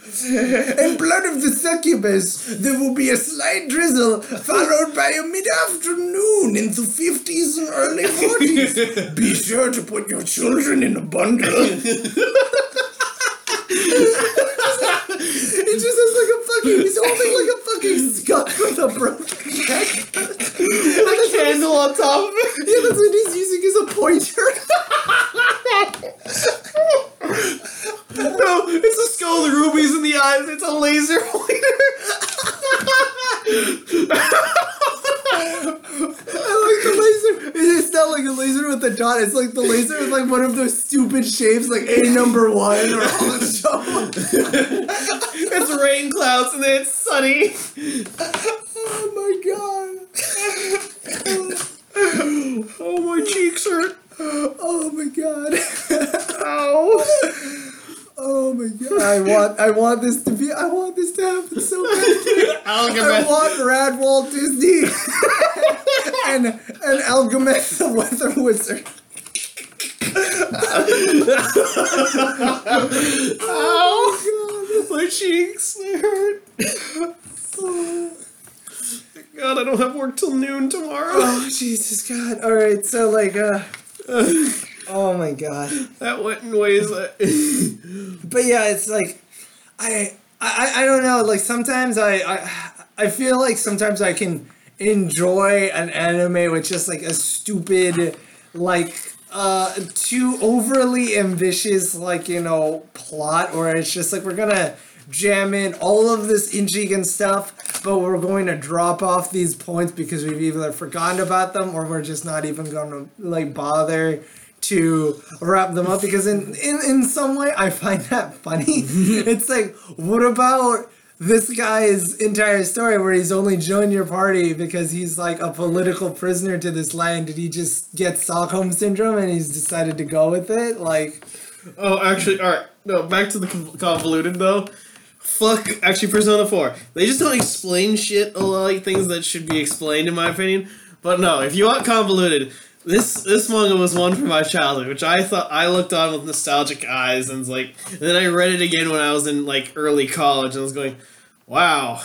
and blood of the succubus. There will be a slight drizzle, followed by a mid-afternoon in the fifties and early forties. Be sure to put your children in a bundle. He just has like a fucking. He's holding like a fucking skunk with a broken neck. A candle on top of it. Yeah, that's what he's using as a pointer. No, it's a skull with rubies in the eyes. It's a laser I like the laser. It's not like a laser with a dot. It's like the laser is like one of those stupid shapes, like A number one or all the show. it's rain clouds and then it's sunny. Oh my god. Oh, my cheeks hurt. Oh my god. Ow. Oh my god. I want this to be I want this to happen so bad. I want Rad Walt Disney and and Algameth the Weather Wizard. Ow. My cheeks, they hurt. God, I don't have work till noon tomorrow. Oh Jesus God! All right, so like, uh, oh my God! That went in ways that. But yeah, it's like, I, I, I don't know. Like sometimes I, I, I feel like sometimes I can enjoy an anime with just like a stupid, like, uh, too overly ambitious, like you know, plot, or it's just like we're gonna jam in all of this intrigue and stuff, but we're going to drop off these points because we've either forgotten about them or we're just not even to like bother to wrap them up because in, in in some way I find that funny. it's like what about this guy's entire story where he's only joined your party because he's like a political prisoner to this land did he just get Stockholm syndrome and he's decided to go with it like Oh, actually, all right. No, back to the con- convoluted though. Fuck, actually, Persona Four. They just don't explain shit a lot like things that should be explained, in my opinion. But no, if you want convoluted, this this manga was one from my childhood, which I thought I looked on with nostalgic eyes, and was like, and then I read it again when I was in like early college, and I was going, wow.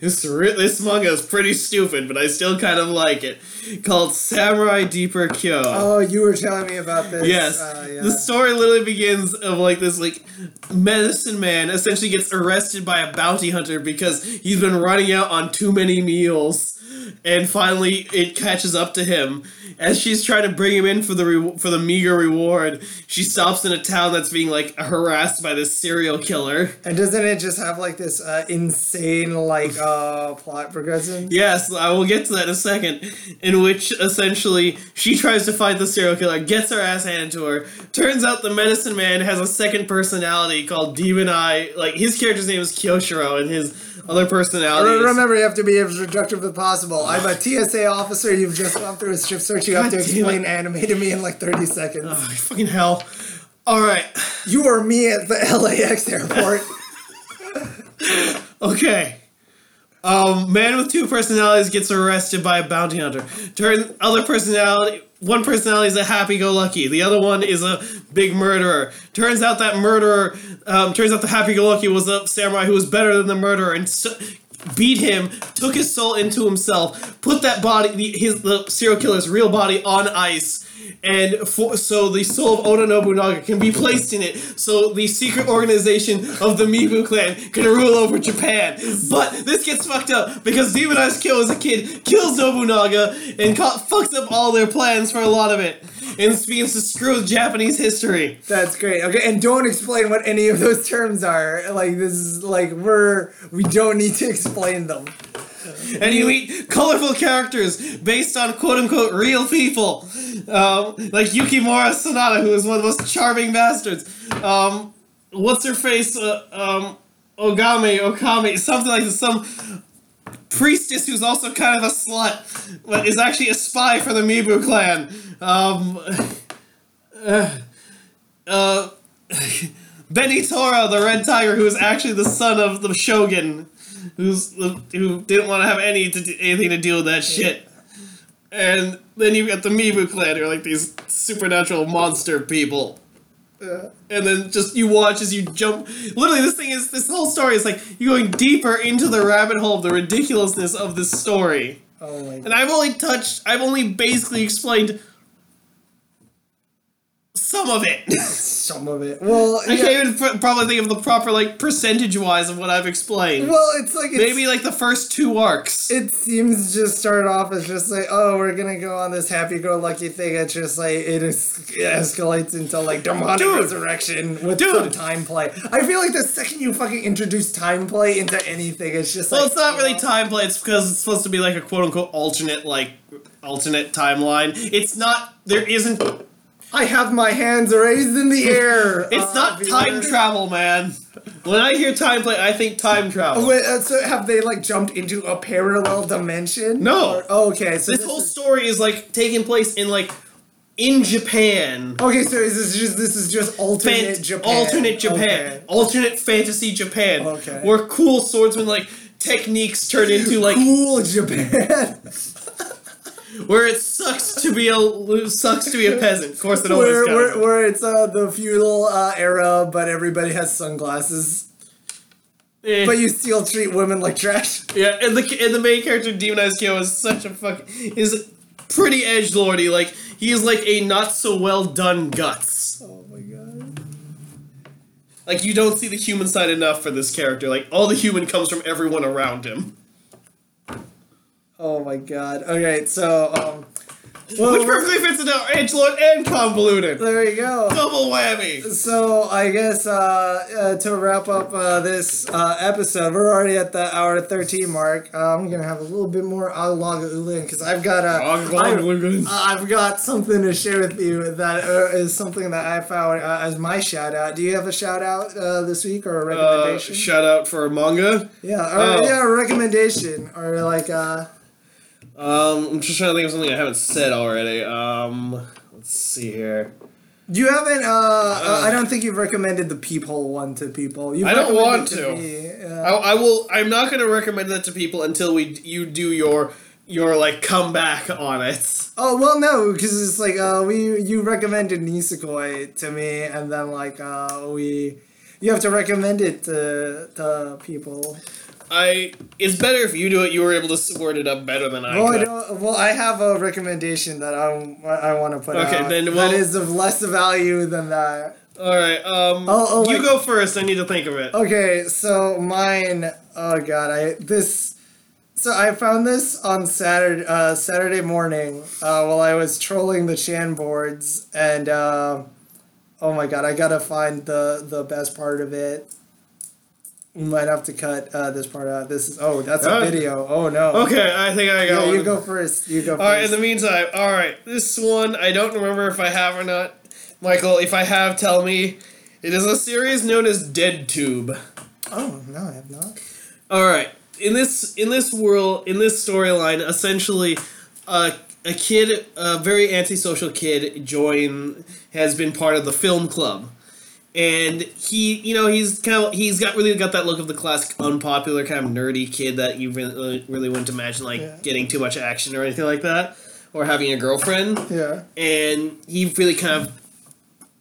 This, re- this manga is pretty stupid, but I still kind of like it. Called Samurai Deeper Kyo. oh you were telling me about this Yes. uh, yeah. The story literally begins of like this like medicine man essentially gets arrested by a bounty hunter because he's been running out on too many meals. And finally it catches up to him. As she's trying to bring him in for the re- for the meager reward, she stops in a town that's being like harassed by this serial killer. And doesn't it just have like this uh, insane like uh plot progression? Yes, I will get to that in a second. In which essentially she tries to fight the serial killer, gets her ass handed to her. Turns out the medicine man has a second personality called Demon Eye. Like his character's name is Kyoshiro, and his other personality. is- Remember, you have to be as reductive as possible. I'm a TSA officer. You've just gone through a strip search. You have to explain it. anime to me in like 30 seconds. Oh, fucking hell! All right, You are me at the LAX airport. okay. Um, man with two personalities gets arrested by a bounty hunter. Turn other personality. One personality is a happy-go-lucky. The other one is a big murderer. Turns out that murderer. Um, turns out the happy-go-lucky was a samurai who was better than the murderer and so, beat him. Took his soul into himself. Put that body, his the serial killer's real body, on ice. And for, so the soul of Oda Nobunaga can be placed in it, so the secret organization of the Mibu clan can rule over Japan. But this gets fucked up because Demon Eyes Kill as a kid kills Nobunaga and ca- fucks up all their plans for a lot of it, and begins to screw Japanese history. That's great. Okay, and don't explain what any of those terms are. Like this is like we're we don't need to explain them. And you meet colorful characters based on quote unquote real people, um, like Yukimura Sanada, who is one of the most charming bastards. Um, what's her face? Uh, um, Ogame, Okami, something like this. Some priestess who's also kind of a slut, but is actually a spy for the Mibu clan. Um, uh, uh, Benitora, the Red Tiger, who is actually the son of the Shogun, who's who didn't want to have any to do, anything to deal with that shit. And then you've got the Mibu clan, who are like these supernatural monster people. Uh, And then just you watch as you jump. Literally, this thing is this whole story is like you're going deeper into the rabbit hole of the ridiculousness of this story. oh my God. And I've only touched, I've only basically explained some of it. some of it. Well, I yeah. can't even pr- probably think of the proper like percentage wise of what I've explained. Well, it's like it's, Maybe like the first two arcs. it seems just started off as just like, oh, we're gonna go on this happy-go-lucky thing. It's just like it, it escalates into like demonic Dude. resurrection with Dude. some time play. I feel like the second you fucking introduce time play into anything, it's just well, like it's not really time play. It's because it's supposed to be like a quote unquote alternate like alternate timeline. It's not. There isn't. I have my hands raised in the air. It's uh, not time viewer. travel, man. When I hear time play, I think time travel. Wait, uh, so have they like jumped into a parallel dimension? No. Or- oh, okay, so this this whole is- story is like taking place in like in Japan. Okay, so is this just this is just alternate Fan- Japan? Alternate Japan. Okay. Alternate fantasy Japan. Okay. Where cool swordsman like techniques turn into like Cool Japan. where it sucks to be a sucks to be a peasant. Of course, it always where, where, where it's uh, the feudal uh, era, but everybody has sunglasses. Eh. But you still treat women like trash. Yeah, and the and the main character Demon Eyes Kyo is such a fuck is pretty edge lordy. Like he is like a not so well done guts. Oh my god. Like you don't see the human side enough for this character. Like all the human comes from everyone around him. Oh my god. Okay, so um, Well, which perfectly fits into edgelord and convoluted. There you go. Double whammy. So I guess uh, uh, to wrap up uh, this uh, episode, we're already at the hour thirteen mark. Uh, I'm gonna have a little bit more Lagavulin because I've got a Aglaga I, I've got something to share with you that uh, is something that I found uh, as my shout out. Do you have a shout out uh, this week or a Uh, recommendation? shout out for a manga. yeah, or, oh. yeah, a recommendation or like uh, Um, I'm just trying to think of something I haven't said already. Um, let's see here. you haven't. Uh, uh, I don't think you've recommended the peephole one to people. You've I don't want to. me, uh, I, I will. I'm not going to recommend that to people until we you do your your like comeback on it. Oh well, no, because it's like uh, we you recommended Nisekoi to me, and then like uh, we you have to recommend it to to people. I. It's better if you do it. You were able to word it up better than I Well, I don't, well, I have a recommendation that I I want to put Okay, out then, that well- is of less value than that. All right. Um, Oh, oh, you like- go first. I need to think of it. Okay, so mine. Oh god, I this. So I found this on Saturday uh, Saturday morning uh, while I was trolling the Chan boards, and uh, oh my god, I gotta find the the best part of it. We might have to cut uh, this part out. This is oh, that's a Uh, video. Oh no. Okay, I think I got Yeah, you go first. You go first. All right. In the meantime, all right. This one I don't remember if I have or not. Michael, if I have, tell me. It is a series known as Dead Tube. oh no, I have not. All right. In this in this world in this storyline, essentially, a a kid, a very antisocial kid, join has been part of the film club, and he, you know, he's kind of he's got really got that look of the classic unpopular kind of nerdy kid that you really really wouldn't imagine like Yeah. getting too much action or anything like that, or having a girlfriend. Yeah. and he really kind of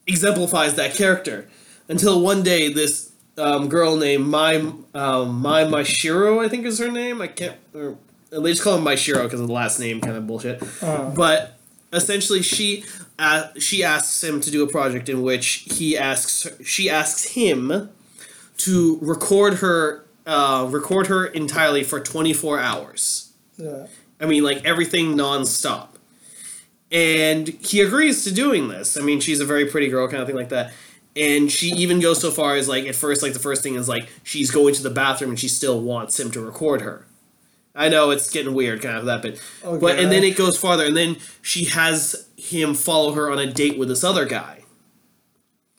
exemplifies that character. Until one day this um, girl named my um, Mai Maishiro I think is her name. I can't or, they just call him Maishiro because of the last name kind of bullshit. Uh, but essentially she uh, she asks him to do a project in which he asks she asks him to record her uh, record her entirely for 24 hours yeah. I mean, like everything nonstop. And he agrees to doing this. I mean, she's a very pretty girl, kind of thing like that. And she even goes so far as like at first, like the first thing is like she's going to the bathroom and she still wants him to record her. I know it's getting weird, kind of that, but but and then it goes farther, and then she has him follow her on a date with this other guy.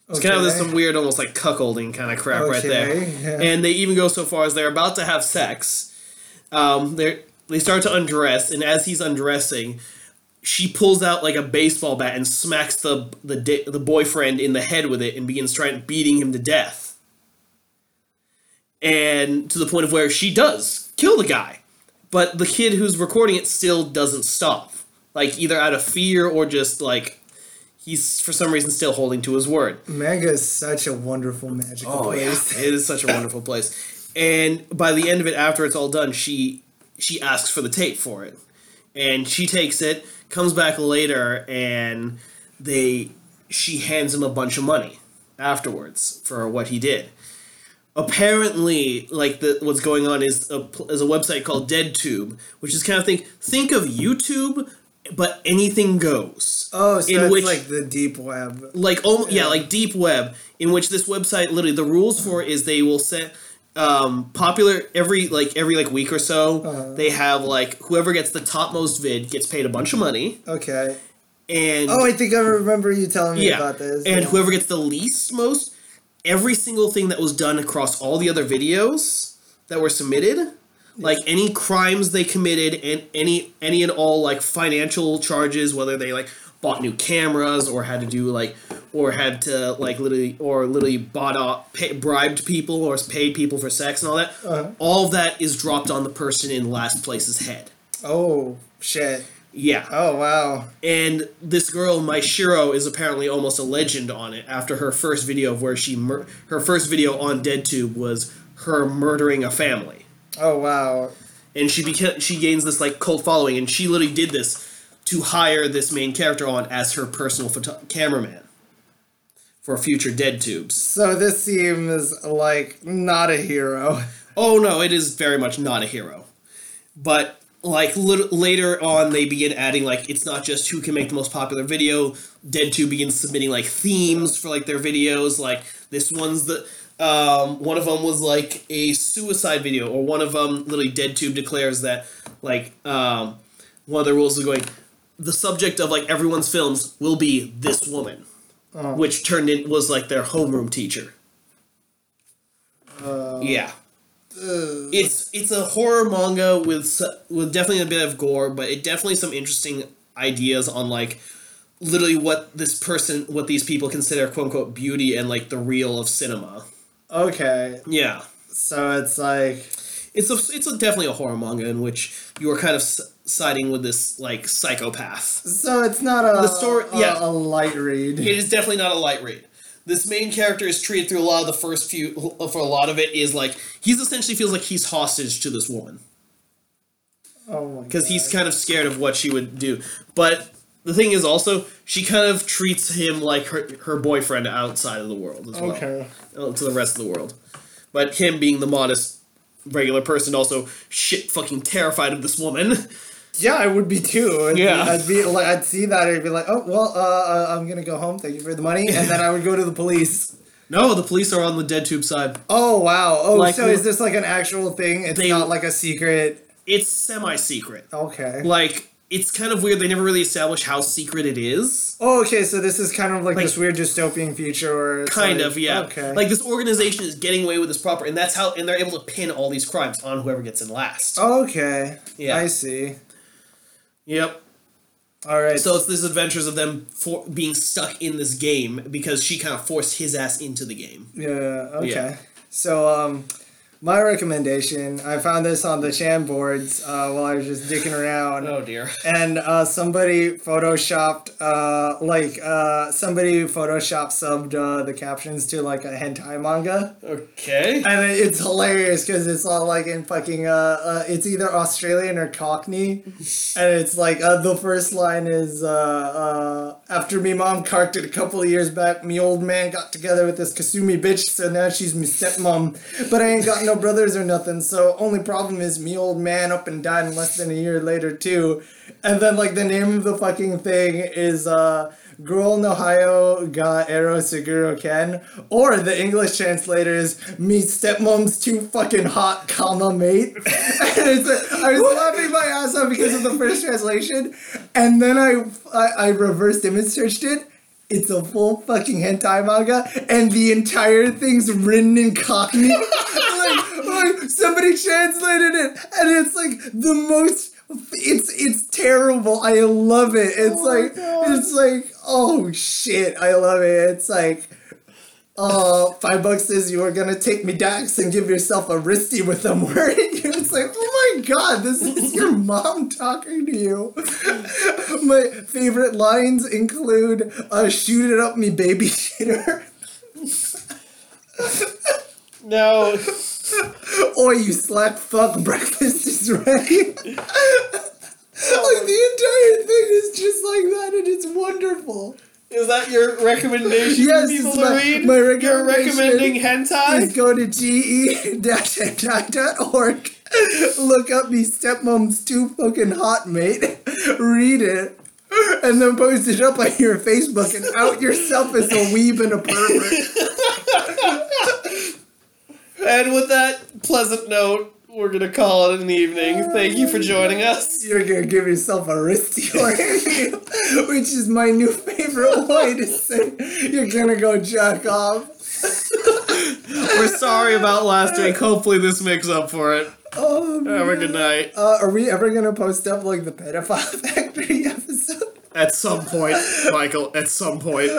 It's kind of this some weird, almost like cuckolding kind of crap right there. Yeah. And they even go so far as they're about to have sex. Um, they they start to undress, and as he's undressing, she pulls out like a baseball bat and smacks the the the boyfriend in the head with it, and begins trying beating him to death. And to the point of where she does kill the guy, but the kid who's recording it still doesn't stop. Like either out of fear or just like he's for some reason still holding to his word. Mega is such a wonderful magical Oh yeah, place. it is such a wonderful place. And by the end of it, after it's all done, she she asks for the tape for it, and she takes it, comes back later, and they she hands him a bunch of money afterwards for what he did. Apparently, like the what's going on is a is a website called DeadTube, which is kind of think think of YouTube, but anything goes Oh, so In it's which- like the deep web. like oh yeah. Yeah. like deep web in which this website literally the rules for it is they will set um popular every like every like week or so Uh-huh. they have like whoever gets the topmost vid gets paid a bunch of money Okay. and Oh, I think I remember you telling me yeah about this. and yeah. whoever gets the least most every single thing that was done across all the other videos that were submitted like any crimes they committed and any any and all like financial charges whether they like bought new cameras or had to do like or had to like literally or literally bought off pay, bribed people or paid people for sex and all that Uh-huh. all of that is dropped on the person in last place's head Oh shit. Yeah Oh wow. and this girl, Maishiro, is apparently almost a legend on it after her first video of where she mur- her first video on DeadTube was her murdering a family, Oh wow. and she beca- she gains this like cult following, and she literally did this to hire this main character on as her personal photo- cameraman for future dead tubes. So this seems like not a hero. Oh no, it is very much not a hero, but like lit- later on they begin adding like it's not just who can make the most popular video. DeadTube begins submitting like themes for like their videos. Like this one's the um, one of them was like a suicide video or one of them literally deadtube declares that like um, one of the rules is going the subject of like everyone's films will be this woman Oh. which turned in was like their homeroom teacher. Uh, yeah ugh. it's it's a horror manga with with definitely a bit of gore, but it definitely some interesting ideas on like literally what this person what these people consider quote unquote beauty and like the real of cinema. okay, Yeah. so it's like It's a it's a, definitely a horror manga in which you are kind of s- siding with this like psychopath. so it's not a The story- a- yeah. a light read. It is definitely not a light read. This main character is treated through a lot of the first few for a lot of it is like he's essentially feels like he's hostage to this woman. oh my because he's kind of scared of what she would do. But the thing is also she kind of treats him like her her boyfriend outside of the world as well, okay. uh, to the rest of the world. But him being the modest regular person, also shit fucking terrified of this woman. Yeah, I would be too. I'd be- Yeah. I'd be like, I'd see that, I'd be like, oh well, uh, uh, I'm gonna go home. Thank you for the money, and then I would go to the police. no, the police are on the dead tube side. Oh wow! Oh, Like, so is this like an actual thing? It's They- not like a secret. It's semi secret. Okay. Like it's kind of weird. They never really establish how secret it is. Oh, okay. So this is kind of like, Like- this weird dystopian future, it's Kind like- of, yeah. Okay. Like this organization is getting away with this proper, and that's how, and they're able to pin all these crimes on whoever gets in last. okay. Yeah. I see. Yep. All right. So it's this adventures of them for being stuck in this game because she kind of forced his ass into the game. Yeah. Okay. Yeah. So um, my recommendation. I found this on the Sham boards uh, while I was just dicking around. Oh dear. and uh, somebody photoshopped uh, like uh, somebody photoshopped subbed uh, the captions to like a hentai manga Okay. and it- it's hilarious because it's all like in fucking uh, uh it's either australian or cockney and it's like uh, the first line is uh, uh, after me mom carked it a couple of years back me old man got together with this kasumi bitch so now she's me stepmom but i ain't got no brothers or nothing so only problem is me old man up and died in less than a year later too and then like the name of the fucking thing is uh Girl in Ohio ga Ero Seguro Ken, or the English translator is me stepmom's too fucking hot, comma mate. and it's I was laughing my ass off because of the first translation, and then I I, I reversed image searched it. It's a full fucking hentai manga, and the entire thing's written in Cockney. like, like somebody translated it, and it's like the most. It's it's terrible. I love it. It's Oh like it's like oh shit. I love it. It's like. Uh, five bucks says you are gonna take me dax and give yourself a wristy with a word. It's like, oh my god, this is your mom talking to you. my favorite lines include, uh, shoot it up me baby shitter. No. or you slack fuck, breakfast is ready. like the entire thing is just like that and it's wonderful. Is that your recommendation Yes, for people to my- read? my You're recommending hentai? go to ge-hentai.org, look up me stepmom's too fucking hot mate, read it, and then post it up on your Facebook and out yourself as a weeb and a pervert. And with that pleasant note, we're gonna call it an evening. Thank you for joining us. You're gonna give yourself a wristy, which is my new favorite way to say you're gonna go jack off. We're sorry about last week. Hopefully this makes up for it. Oh, Have a good night. Uh, are we ever gonna post up like the pedophile factory episode? At some point, Michael, at some point.